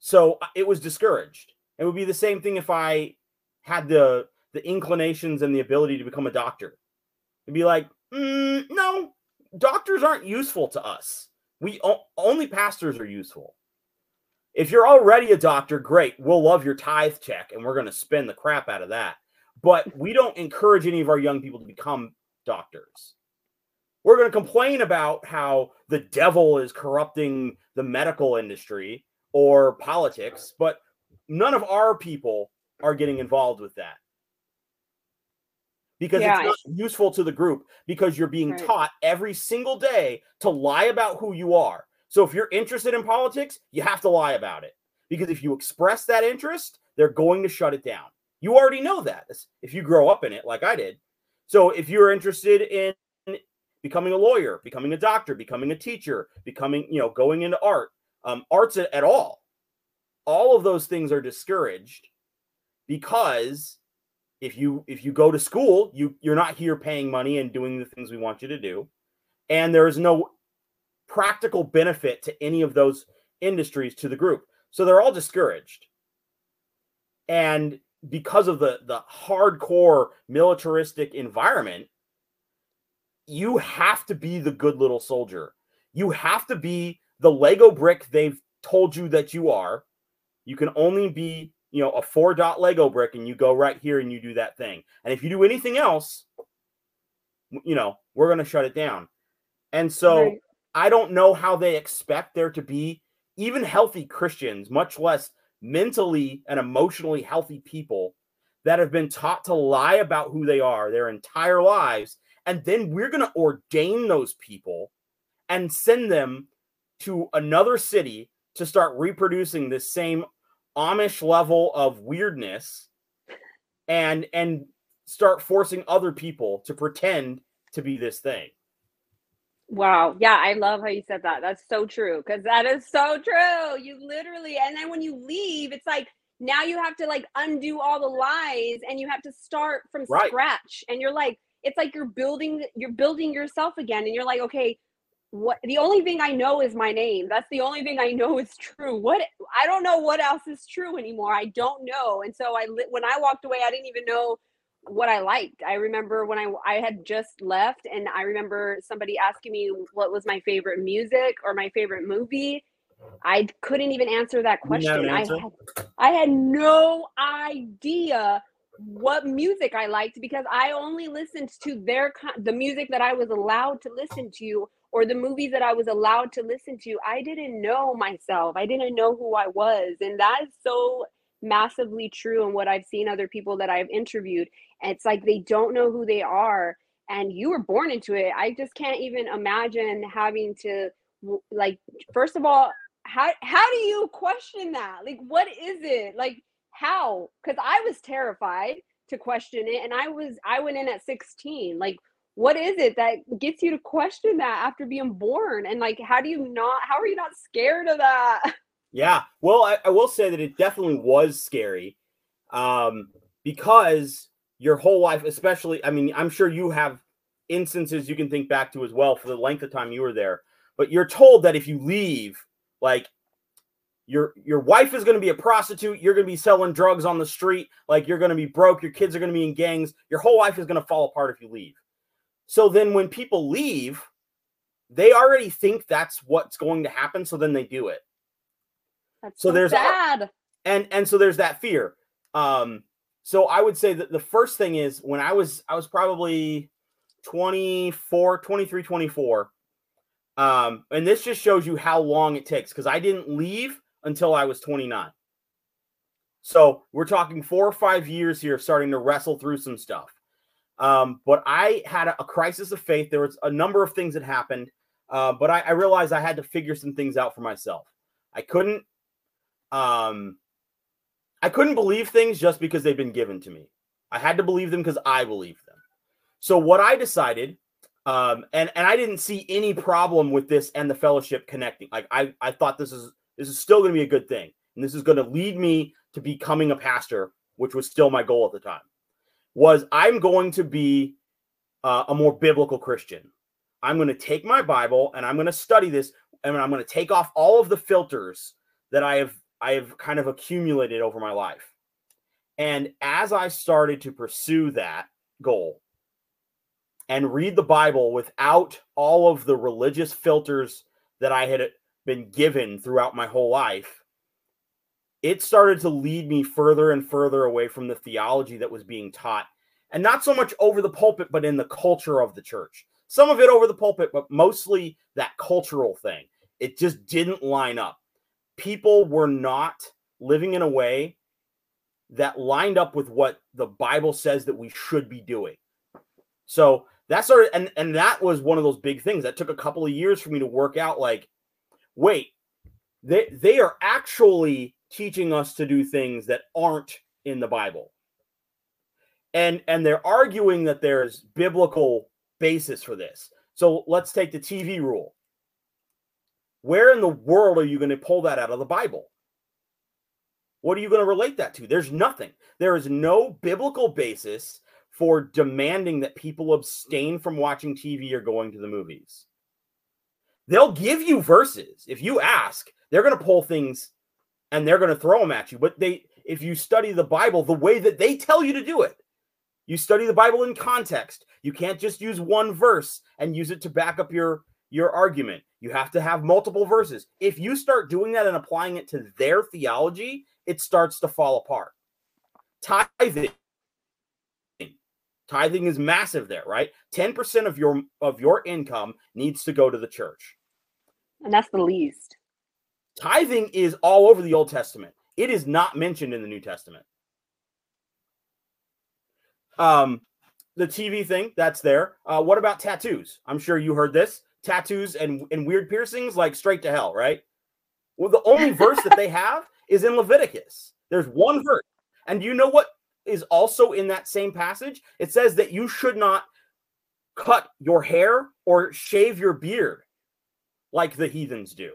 So uh, it was discouraged. It would be the same thing if I had the the inclinations and the ability to become a doctor. It'd be like, mm, no, doctors aren't useful to us. We only pastors are useful. If you're already a doctor, great. We'll love your tithe check and we're going to spend the crap out of that. But we don't encourage any of our young people to become doctors. We're going to complain about how the devil is corrupting the medical industry or politics, but none of our people are getting involved with that because yeah, it's not useful to the group because you're being right. taught every single day to lie about who you are. So if you're interested in politics, you have to lie about it because if you express that interest, they're going to shut it down. You already know that if you grow up in it like I did. So if you're interested in becoming a lawyer, becoming a doctor, becoming a teacher, becoming, you know, going into art, um, arts at, at all, all of those things are discouraged because if you if you go to school, you you're not here paying money and doing the things we want you to do, and there is no practical benefit to any of those industries to the group. So they're all discouraged. And because of the the hardcore militaristic environment, you have to be the good little soldier. You have to be the Lego brick they've told you that you are. You can only be, you know, a four dot Lego brick and you go right here and you do that thing. And if you do anything else, you know, we're going to shut it down. And so right. I don't know how they expect there to be even healthy Christians, much less mentally and emotionally healthy people that have been taught to lie about who they are their entire lives. And then we're going to ordain those people and send them to another city to start reproducing this same Amish level of weirdness and and start forcing other people to pretend to be this thing. Wow. Yeah, I love how you said that. That's so true because that is so true. You literally, and then when you leave, it's like now you have to like undo all the lies and you have to start from right. scratch. And you're like, it's like you're building, you're building yourself again. And you're like, okay, what the only thing I know is my name. That's the only thing I know is true. What I don't know what else is true anymore. I don't know. And so I when I walked away, I didn't even know what I liked. I remember when I I had just left and I remember somebody asking me what was my favorite music or my favorite movie. I couldn't even answer that question. Answer? I had I had no idea what music I liked because I only listened to their the music that I was allowed to listen to or the movies that I was allowed to listen to. I didn't know myself. I didn't know who I was and that is so massively true in what I've seen other people that I've interviewed. And it's like they don't know who they are and you were born into it. I just can't even imagine having to like first of all, how how do you question that? Like what is it? Like how? Cuz I was terrified to question it and I was I went in at 16. Like what is it that gets you to question that after being born? And like how do you not how are you not scared of that? Yeah. Well, I, I will say that it definitely was scary um, because your whole life, especially, I mean, I'm sure you have instances you can think back to as well for the length of time you were there, but you're told that if you leave, like, your your wife is going to be a prostitute you're going to be selling drugs on the street like you're going to be broke your kids are going to be in gangs your whole life is going to fall apart if you leave so then when people leave they already think that's what's going to happen so then they do it that's so, so there's sad. and and so there's that fear. Um, so I would say that the first thing is when I was I was probably 24, 23, 24. Um, and this just shows you how long it takes because I didn't leave until I was 29. So we're talking four or five years here, starting to wrestle through some stuff. Um, but I had a, a, crisis of faith. There was a number of things that happened, uh, but I, I realized I had to figure some things out for myself. I couldn't um I couldn't believe things just because they've been given to me. I had to believe them because I believed them. So what I decided, um, and and I didn't see any problem with this and the fellowship connecting. Like I I thought this is this is still going to be a good thing, and this is going to lead me to becoming a pastor, which was still my goal at the time. Was I'm going to be uh, a more biblical Christian. I'm going to take my Bible and I'm going to study this and I'm going to take off all of the filters that I have I have kind of accumulated over my life. And as I started to pursue that goal and read the Bible without all of the religious filters that I had been given throughout my whole life, it started to lead me further and further away from the theology that was being taught. And not so much over the pulpit, but in the culture of the church. Some of it over the pulpit, but mostly that cultural thing. It just didn't line up. People were not living in a way that lined up with what the Bible says that we should be doing. So that of and and that was one of those big things that took a couple of years for me to work out like wait they they are actually teaching us to do things that aren't in the bible. And and they're arguing that there's biblical basis for this. So let's take the tv rule. Where in the world are you going to pull that out of the bible? What are you going to relate that to? There's nothing. There is no biblical basis for demanding that people abstain from watching TV or going to the movies. They'll give you verses. If you ask, they're going to pull things and they're going to throw them at you. But they if you study the Bible the way that they tell you to do it, you study the Bible in context. You can't just use one verse and use it to back up your your argument. You have to have multiple verses. If you start doing that and applying it to their theology, it starts to fall apart. Tithing Tithing is massive there, right? 10% of your of your income needs to go to the church. And that's the least. Tithing is all over the Old Testament. It is not mentioned in the New Testament. Um the TV thing, that's there. Uh, what about tattoos? I'm sure you heard this. Tattoos and, and weird piercings, like straight to hell, right? Well, the only verse that they have is in Leviticus. There's one verse. And you know what is also in that same passage. It says that you should not cut your hair or shave your beard like the heathens do.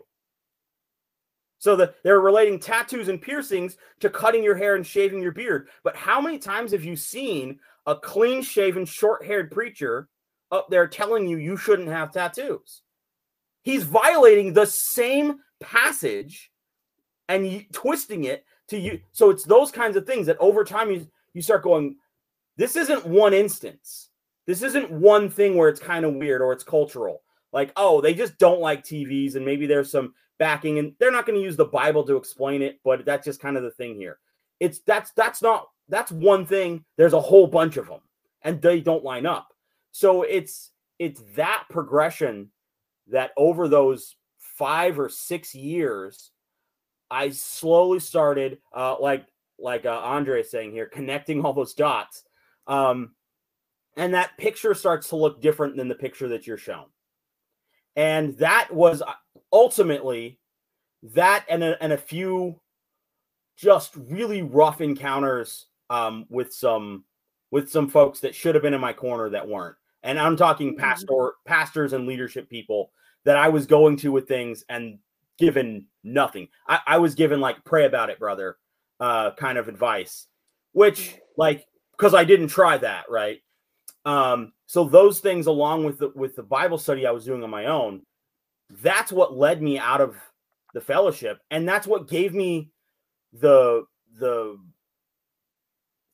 So that they're relating tattoos and piercings to cutting your hair and shaving your beard. But how many times have you seen a clean shaven, short haired preacher up there telling you you shouldn't have tattoos? He's violating the same passage and twisting it to you. So it's those kinds of things that over time you you start going, this isn't one instance. This isn't one thing where it's kind of weird or it's cultural. Like, oh, they just don't like TVs and maybe there's some backing and they're not going to use the Bible to explain it, but that's just kind of the thing here. It's that's that's not that's one thing. There's a whole bunch of them and they don't line up. So it's it's that progression that over those 5 or 6 years I slowly started uh like like uh, Andre is saying here, connecting all those dots. Um, and that picture starts to look different than the picture that you're shown. And that was uh, ultimately that and a, and a few just really rough encounters um, with some with some folks that should have been in my corner that weren't. And I'm talking mm-hmm. pastor pastors and leadership people that I was going to with things and given nothing. I, I was given like pray about it, brother uh, kind of advice, which like because I didn't try that right. Um, so those things, along with the with the Bible study I was doing on my own, that's what led me out of the fellowship, and that's what gave me the the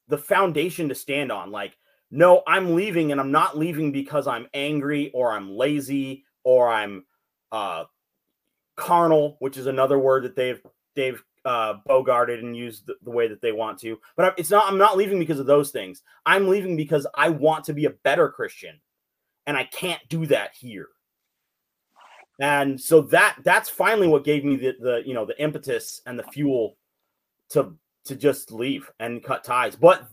the foundation to stand on. Like, no, I'm leaving, and I'm not leaving because I'm angry or I'm lazy or I'm uh carnal, which is another word that they've they've uh, bogarted and used the, the, way that they want to. But it's not. I'm not leaving because of those things. I'm leaving because I want to be a better Christian, and I can't do that here. And so that that's finally what gave me the the you know the impetus and the fuel to to just leave and cut ties. But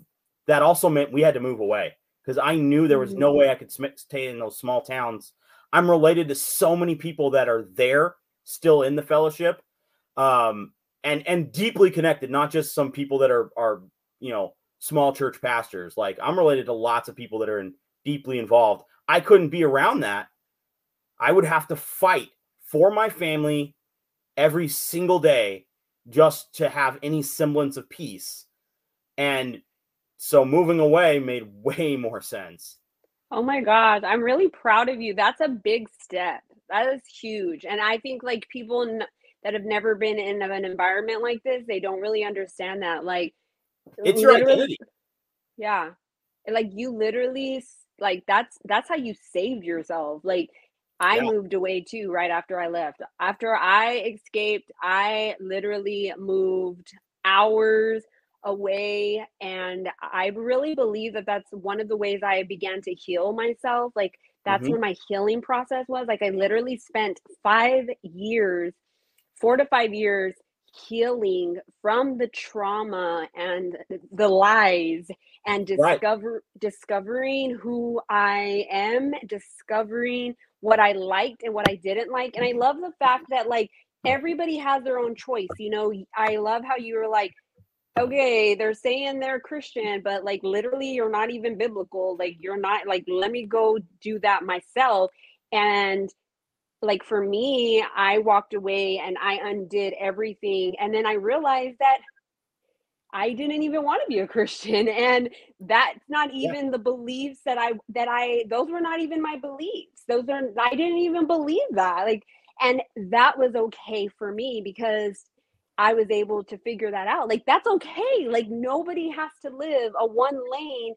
that also meant we had to move away because I knew there was no mm-hmm. way I could stay in those small towns. I'm related to so many people that are there still in the fellowship. Um, and and deeply connected, not just some people that are are you know small church pastors. Like I'm related to lots of people that are in, deeply involved. I couldn't be around that. I would have to fight for my family every single day just to have any semblance of peace. And so moving away made way more sense. Oh my gosh, I'm really proud of you. That's a big step. That is huge. And I think like people n- that have never been in an environment like this, they don't really understand that. Like it's your identity. Yeah. Like you literally like that's that's how you saved yourself. Like I yeah. moved away too right after I left. After I escaped, I literally moved hours away and I really believe that that's one of the ways I began to heal myself. Like that's mm-hmm. where my healing process was. Like I literally spent 5 years 4 to 5 years healing from the trauma and the lies and discover right. discovering who I am, discovering what I liked and what I didn't like. And I love the fact that like everybody has their own choice. You know, I love how you were like okay, they're saying they're Christian, but like literally you're not even biblical. Like you're not like let me go do that myself and like for me, I walked away and I undid everything. And then I realized that I didn't even want to be a Christian. And that's not even yeah. the beliefs that I, that I, those were not even my beliefs. Those are, I didn't even believe that. Like, and that was okay for me because I was able to figure that out. Like, that's okay. Like, nobody has to live a one lane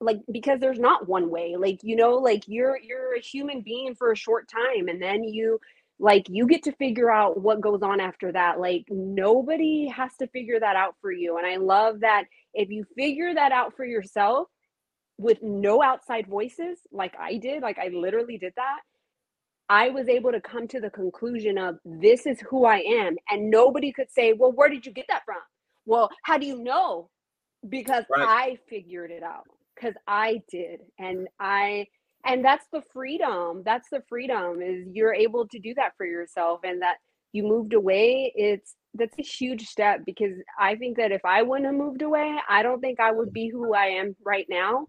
like because there's not one way like you know like you're you're a human being for a short time and then you like you get to figure out what goes on after that like nobody has to figure that out for you and i love that if you figure that out for yourself with no outside voices like i did like i literally did that i was able to come to the conclusion of this is who i am and nobody could say well where did you get that from well how do you know because right. i figured it out because I did. And I, and that's the freedom. That's the freedom is you're able to do that for yourself and that you moved away. It's, that's a huge step because I think that if I wouldn't have moved away, I don't think I would be who I am right now.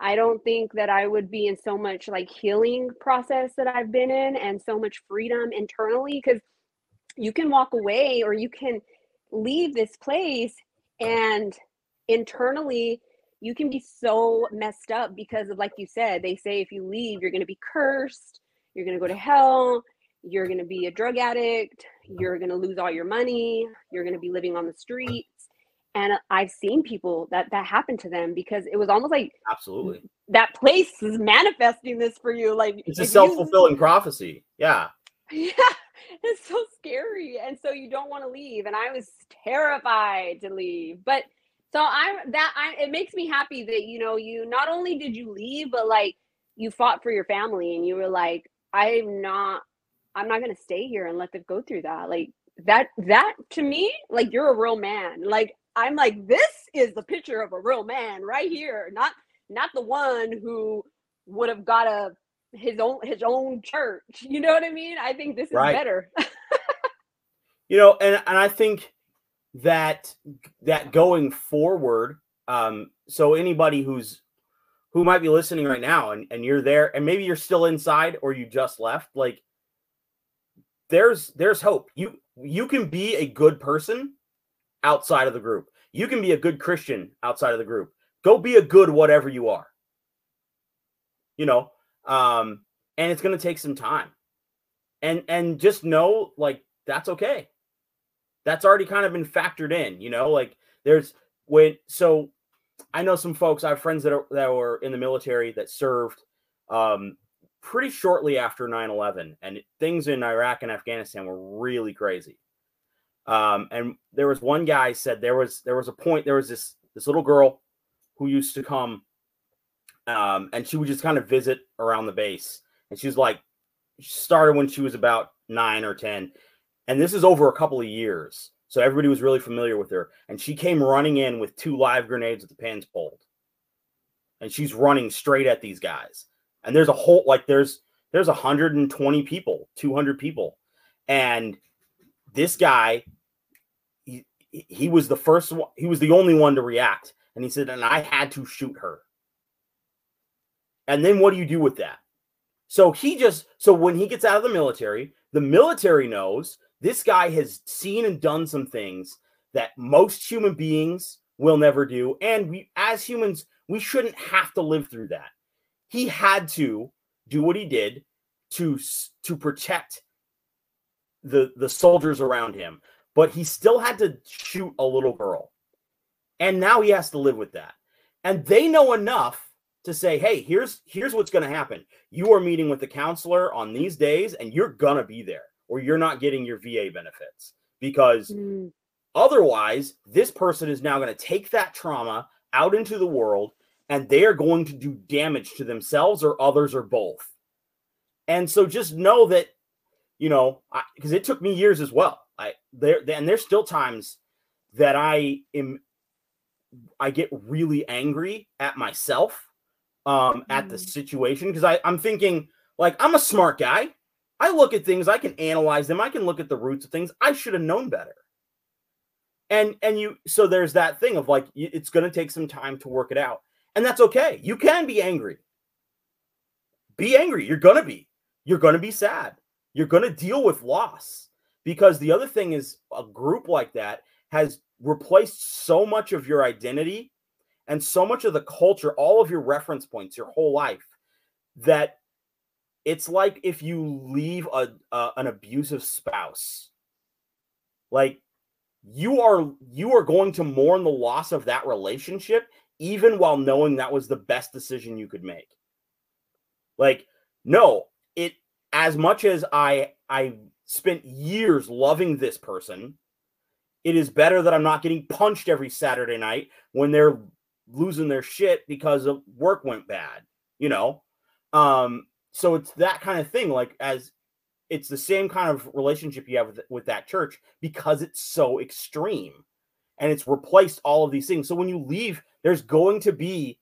I don't think that I would be in so much like healing process that I've been in and so much freedom internally because you can walk away or you can leave this place and internally you can be so messed up because of like you said they say if you leave you're going to be cursed you're going to go to hell you're going to be a drug addict you're going to lose all your money you're going to be living on the streets. And i've seen people that that happened to them because it was almost like absolutely. that place is manifesting this for you like it's a self-fulfilling you, prophecy. Yeah. Yeah it's so scary. And so you don't want to leave. And i was terrified to leave. But so I'm that I it makes me happy that you know you not only did you leave but like you fought for your family and you were like I'm not I'm not going to stay here and let them go through that. Like that that to me like you're a real man. Like I'm like this is the picture of a real man right here. Not not the one who would have got a his own his own church. You know what I mean? I think this is right. better. you know, and and I think that that going forward um so anybody who's who might be listening right now and, and you're there and maybe you're still inside or you just left like there's there's hope. You you can be a good person outside of the group. You can be a good christian outside of the group. Go be a good whatever you are. You know um and it's going to take some time. And and just know like that's okay that's already kind of been factored in, you know, like there's when so I know some folks, I have friends that are that were in the military that served um pretty shortly after 9-11 and things in Iraq and Afghanistan were really crazy. Um, and there was one guy said there was there was a point there was this this little girl who used to come um, and she would just kind of visit around the base and she was like started when she was about nine or ten and this is over a couple of years. So everybody was really familiar with her. And she came running in with two live grenades with the pins pulled. And she's running straight at these guys. And there's a whole like there's there's 120 people, 200 people. And this guy he, he was the first one, he was the only one to react. And he said, and I had to shoot her. And then what do you do with that? So he just so when he gets out of the military, the military knows this guy has seen and done some things that most human beings will never do. And we, as humans, we shouldn't have to live through that. he had to do what he did to to protect the the soldiers around him, but he still had to shoot a little girl. And now he has to live with that. And they know enough to say, "Hey, here's here's what's going to happen. You are meeting with the counselor on these days and you're going to be there or you're not getting your VA benefits because mm. otherwise this person is now going to take that trauma out into the world and they are going to do damage to themselves or others or both." And so just know that you know, because it took me years as well. I there and there's still times that I am I get really angry at myself um at the mm. situation because I I'm thinking like I'm a smart guy. I look at things, I can analyze them, I can look at the roots of things. I should have known better. And and you so there's that thing of like it's going to take some time to work it out. And that's okay. You can be angry. Be angry. You're going to be. You're going to be sad you're going to deal with loss because the other thing is a group like that has replaced so much of your identity and so much of the culture, all of your reference points, your whole life, that it's like if you leave a, a an abusive spouse, like you are you are going to mourn the loss of that relationship, even while knowing that was the best decision you could make. Like, no, it as much as I I spent years loving this person, it is better that I'm not getting punched every Saturday night when they're losing their shit because of work went bad, you know? Um, so it's that kind of thing. Like as it's the same kind of relationship you have with, with that church because it's so extreme and it's replaced all of these things. So when you leave, there's going to be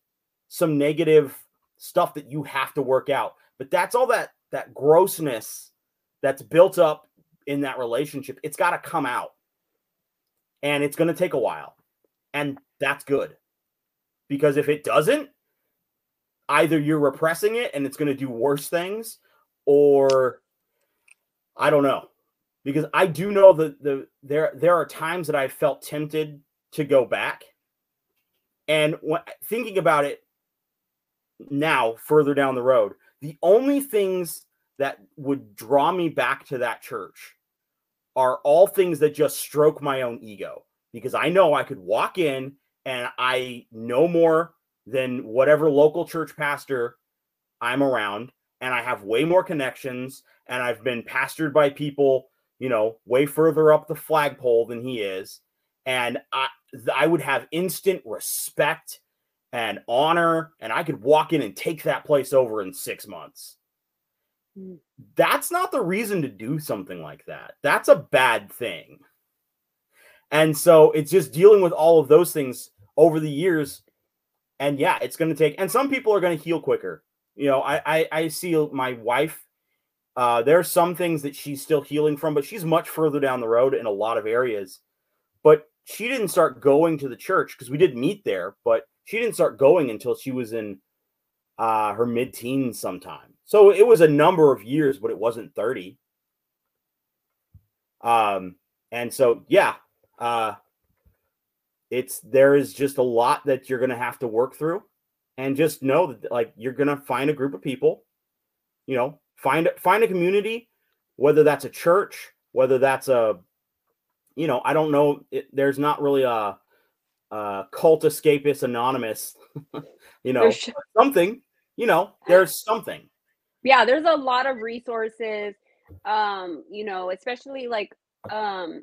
some negative stuff that you have to work out. But that's all that that grossness that's built up in that relationship, it's got to come out. And it's going to take a while. And that's good. Because if it doesn't, either you're repressing it and it's going to do worse things or I don't know. Because I do know that the there there are times that I felt tempted to go back. And when, thinking about it now further down the road, the only things that would draw me back to that church are all things that just stroke my own ego because I know I could walk in and I know more than whatever local church pastor I'm around and I have way more connections and I've been pastored by people, you know, way further up the flagpole than he is and I I would have instant respect and honor, and I could walk in and take that place over in six months. Mm. That's not the reason to do something like that. That's a bad thing. And so it's just dealing with all of those things over the years. And yeah, it's going to take, and some people are going to heal quicker. You know, I, I, I see my wife. Uh, there are some things that she's still healing from, but she's much further down the road in a lot of areas. But she didn't start going to the church because we did meet there, but she didn't start going until she was in uh, her mid teens sometime. So it was a number of years, but it wasn't 30. Um, and so, yeah, uh, it's there is just a lot that you're going to have to work through and just know that like you're going to find a group of people, you know, find find a community, whether that's a church, whether that's a, you know, I don't know. It, there's not really a, uh, cult escapist anonymous, you know, sure. something, you know, there's something. Yeah, there's a lot of resources, um, you know, especially like um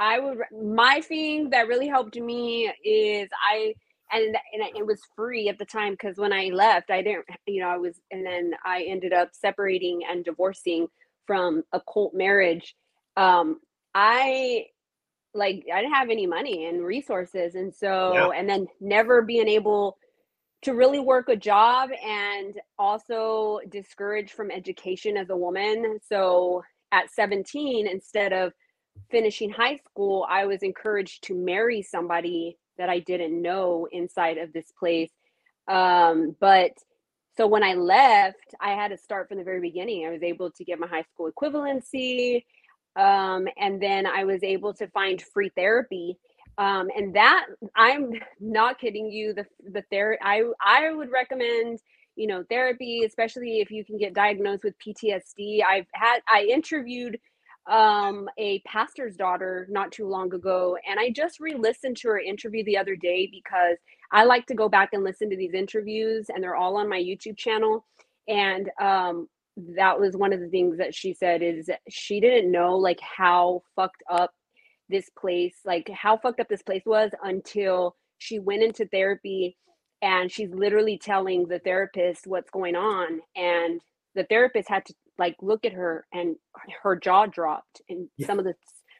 I would my thing that really helped me is I and and it was free at the time because when I left, I didn't, you know, I was, and then I ended up separating and divorcing from a cult marriage. Um, I like I didn't have any money and resources. And so, yeah. and then never being able to really work a job and also discouraged from education as a woman. So at 17, instead of finishing high school, I was encouraged to marry somebody that I didn't know inside of this place. Um, but so when I left, I had to start from the very beginning. I was able to get my high school equivalency um, and then I was able to find free therapy. Um, and that I'm not kidding you. The the ther- I I would recommend you know therapy, especially if you can get diagnosed with PTSD. I've had I interviewed um, a pastor's daughter not too long ago, and I just re-listened to her interview the other day because I like to go back and listen to these interviews, and they're all on my YouTube channel. And um, that was one of the things that she said is she didn't know like how fucked up this place, like how fucked up this place was until she went into therapy and she's literally telling the therapist what's going on and the therapist had to like look at her and her jaw dropped and yeah. some of the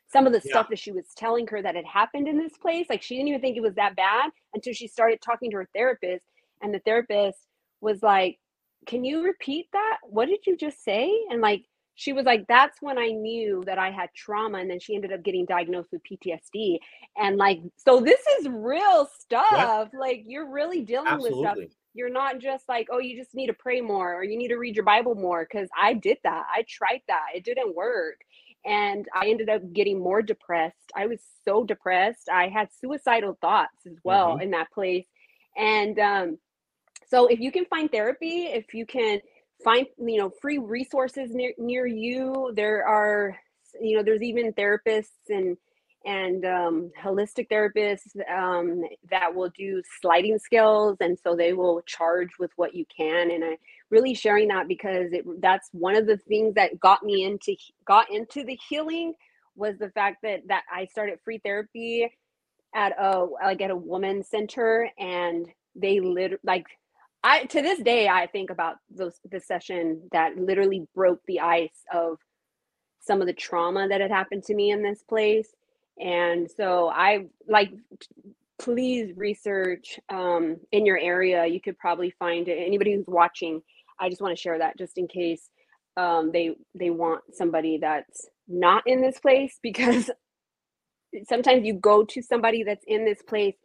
some of the yeah. stuff that she was telling her that had happened in this place like she didn't even think it was that bad until she started talking to her therapist and the therapist was like can you repeat that what did you just say and like she was like that's when i knew that i had trauma and then she ended up getting diagnosed with ptsd and like so this is real stuff like you're really dealing Absolutely. with stuff you're not just like oh you just need to pray more or you need to read your bible more because i did that i tried that it didn't work and i ended up getting more depressed i was so depressed i had suicidal thoughts as well mm-hmm. in that place and um so if you can find therapy if you can find you know free resources near near you there are you know there's even therapists and and um, holistic therapists um, that will do sliding scales and so they will charge with what you can and i really sharing that because it that's one of the things that got me into got into the healing was the fact that that i started free therapy at a like at a woman center and they lit like I to this day I think about those the session that literally broke the ice of some of the trauma that had happened to me in this place. And so I like please research um, in your area. You could probably find it. Anybody who's watching, I just want to share that just in case um, they they want somebody that's not in this place because sometimes you go to somebody that's in this place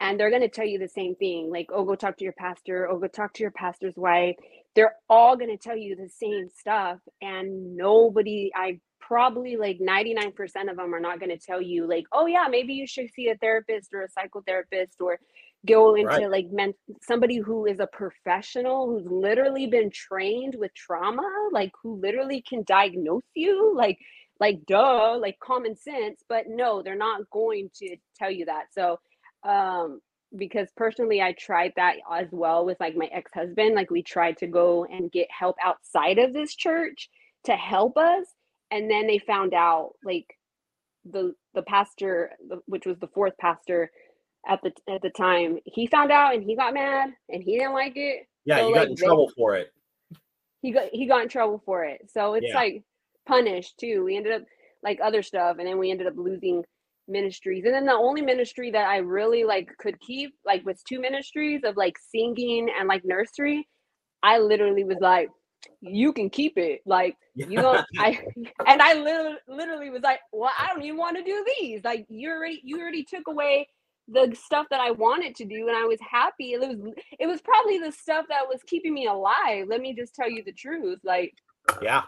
and they're going to tell you the same thing like oh go talk to your pastor oh go talk to your pastor's wife they're all going to tell you the same stuff and nobody i probably like 99% of them are not going to tell you like oh yeah maybe you should see a therapist or a psychotherapist or go into right. like men- somebody who is a professional who's literally been trained with trauma like who literally can diagnose you like like duh like common sense but no they're not going to tell you that so um because personally i tried that as well with like my ex-husband like we tried to go and get help outside of this church to help us and then they found out like the the pastor which was the fourth pastor at the at the time he found out and he got mad and he didn't like it. Yeah so, you got like, in trouble for it. He got he got in trouble for it. So it's yeah. like punished too. We ended up like other stuff and then we ended up losing ministries. And then the only ministry that i really like could keep like was two ministries of like singing and like nursery. I literally was like you can keep it. Like you know i and i literally, literally was like well i don't even want to do these. Like you already you already took away the stuff that i wanted to do and i was happy. It was it was probably the stuff that was keeping me alive let me just tell you the truth. Like yeah.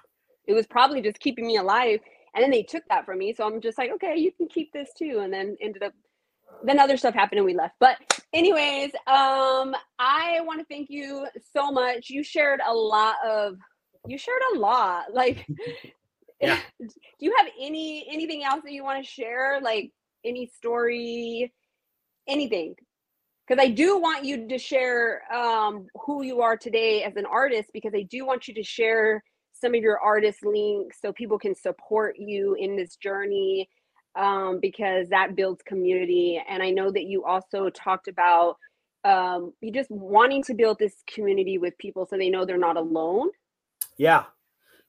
it was probably just keeping me alive and then they took that from me. So i'm just like okay you can keep this too. And then ended up then other stuff happened and we left. But anyways um i want to thank you so much. You shared a lot of you shared a lot. Like yeah. do you have any anything else that you want to share? Like any story anything? Because i do want you to share um who you are today as an artist because i do want you to share some of your artist links so people can support you in this journey um, because that builds community. And I know that you also talked about um, you just wanting to build this community with people so they know they're not alone. Yeah,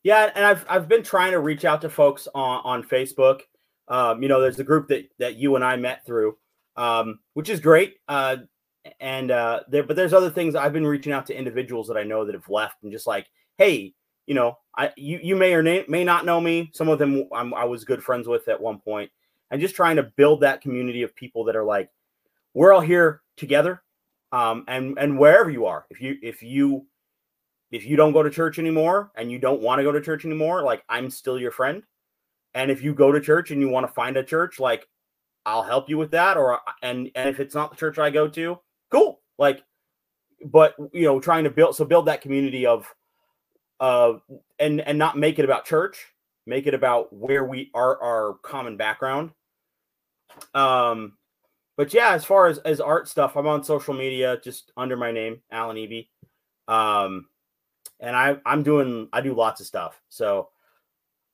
yeah, and I've I've been trying to reach out to folks on on Facebook. Um, you know, there's a group that that you and I met through, um, which is great. Uh, and uh, there, but there's other things I've been reaching out to individuals that I know that have left and just like, hey, you know, I you you may or may not know me. Some of them I'm, I was good friends with at one point, and just trying to build that community of people that are like, we're all here together, um, and and wherever you are, if you if you if you don't go to church anymore and you don't want to go to church anymore, like I'm still your friend. And if you go to church and you want to find a church, like I'll help you with that. Or and and if it's not the church I go to, cool. Like, but you know, trying to build so build that community of and and not make it about church, make it about where we are our common background. Um, but yeah, as far as as art stuff, I'm on social media just under my name, Alan Eby. Um, and I I'm doing I do lots of stuff. So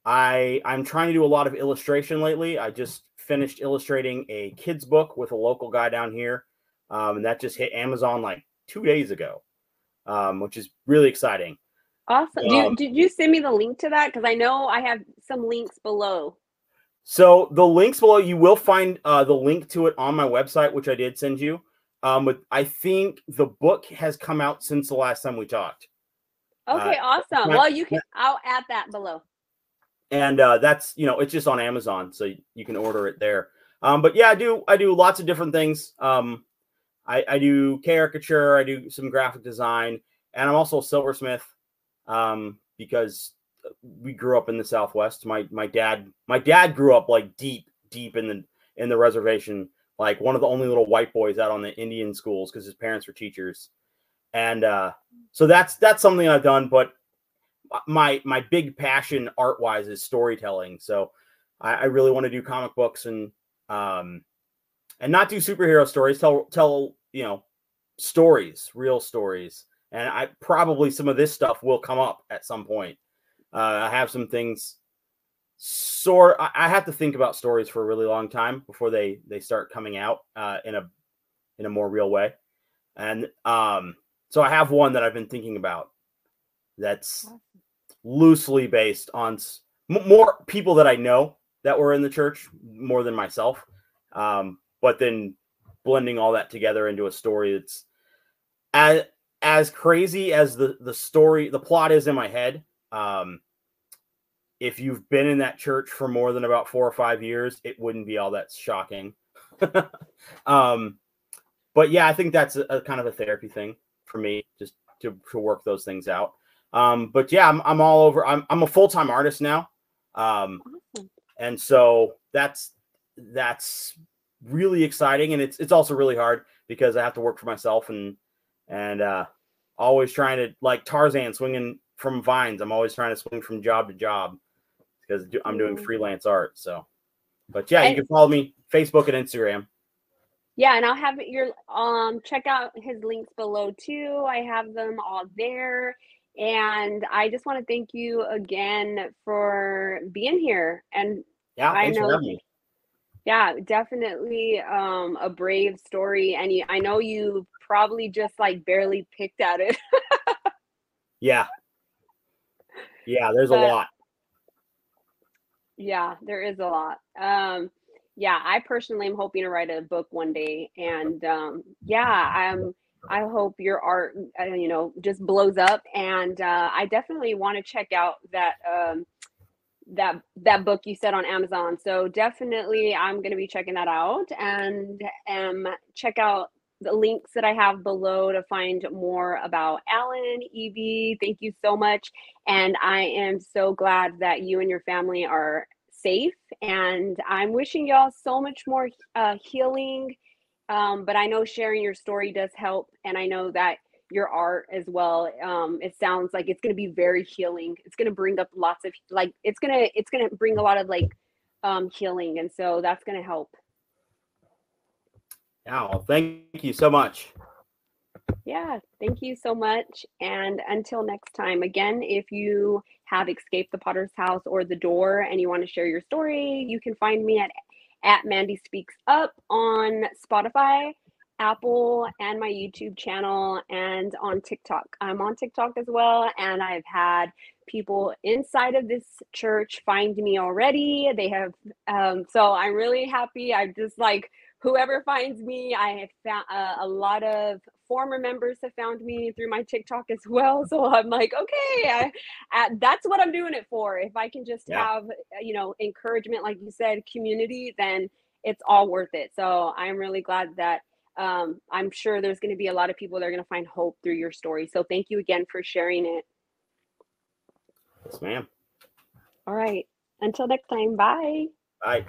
I I'm trying to do a lot of illustration lately. I just finished illustrating a kids book with a local guy down here, um, and that just hit Amazon like two days ago, um, which is really exciting. Awesome. Um, you, did you send me the link to that? Because I know I have some links below. So the links below, you will find uh, the link to it on my website, which I did send you. Um, but I think the book has come out since the last time we talked. Okay, uh, awesome. Well, you can. I'll add that below and uh, that's you know it's just on Amazon, so you can order it there. Um, but yeah, I do I do lots of different things. Um, I, I do caricature, I do some graphic design, and I'm also a silversmith um, because we grew up in the Southwest. My my dad my dad grew up like deep deep in the in the reservation, like one of the only little white boys out on the Indian schools because his parents were teachers, and uh, so that's that's something I've done. But my my big passion art wise is storytelling. So I, I really want to do comic books and um and not do superhero stories. Tell tell you know stories, real stories. And I probably some of this stuff will come up at some point. Uh, I have some things sort I, I have to think about stories for a really long time before they they start coming out uh, in a in a more real way. And um so I have one that I've been thinking about that's loosely based on m- more people that I know that were in the church more than myself. Um, but then blending all that together into a story that's as as crazy as the the story the plot is in my head. Um, if you've been in that church for more than about four or five years, it wouldn't be all that shocking. um, but yeah, I think that's a, a, kind of a therapy thing for me, just to, to work those things out. Um, but yeah, I'm, I'm all over. I'm, I'm a full time artist now. Um, awesome. and so that's that's really exciting, and it's it's also really hard because I have to work for myself and and uh, always trying to like Tarzan swinging from vines. I'm always trying to swing from job to job because I'm doing freelance art. So, but yeah, you can follow me Facebook and Instagram. Yeah, and I'll have your um check out his links below too. I have them all there. And I just want to thank you again for being here. And yeah, I know, yeah, definitely um, a brave story. And you, I know you probably just like barely picked at it. yeah. Yeah, there's but, a lot. Yeah, there is a lot. Um, yeah, I personally am hoping to write a book one day. And um, yeah, I'm I hope your art, uh, you know, just blows up. And uh, I definitely want to check out that um, that that book you said on Amazon. So definitely, I'm going to be checking that out and um, check out the links that I have below to find more about Alan, Eby. Thank you so much, and I am so glad that you and your family are safe. And I'm wishing y'all so much more uh, healing um, but I know sharing your story does help, and I know that your art as well. Um, it sounds like it's going to be very healing. It's going to bring up lots of like it's gonna it's gonna bring a lot of like um, healing, and so that's going to help. Yeah, well, thank you so much. Yeah, thank you so much. And until next time, again, if you have escaped the Potter's House or the door and you want to share your story, you can find me at at Mandy Speaks Up on Spotify, Apple, and my YouTube channel, and on TikTok. I'm on TikTok as well, and I've had people inside of this church find me already. They have, um, so I'm really happy. I'm just like, whoever finds me, I have found uh, a lot of former members have found me through my TikTok as well. So I'm like, okay, I, I, that's what I'm doing it for. If I can just yeah. have, uh, you know, encouragement, like you said, community, then it's all worth it. So I'm really glad that um, I'm sure there's going to be a lot of people that are going to find hope through your story. So thank you again for sharing it. Yes, ma'am. All right. Until next time. Bye. Bye.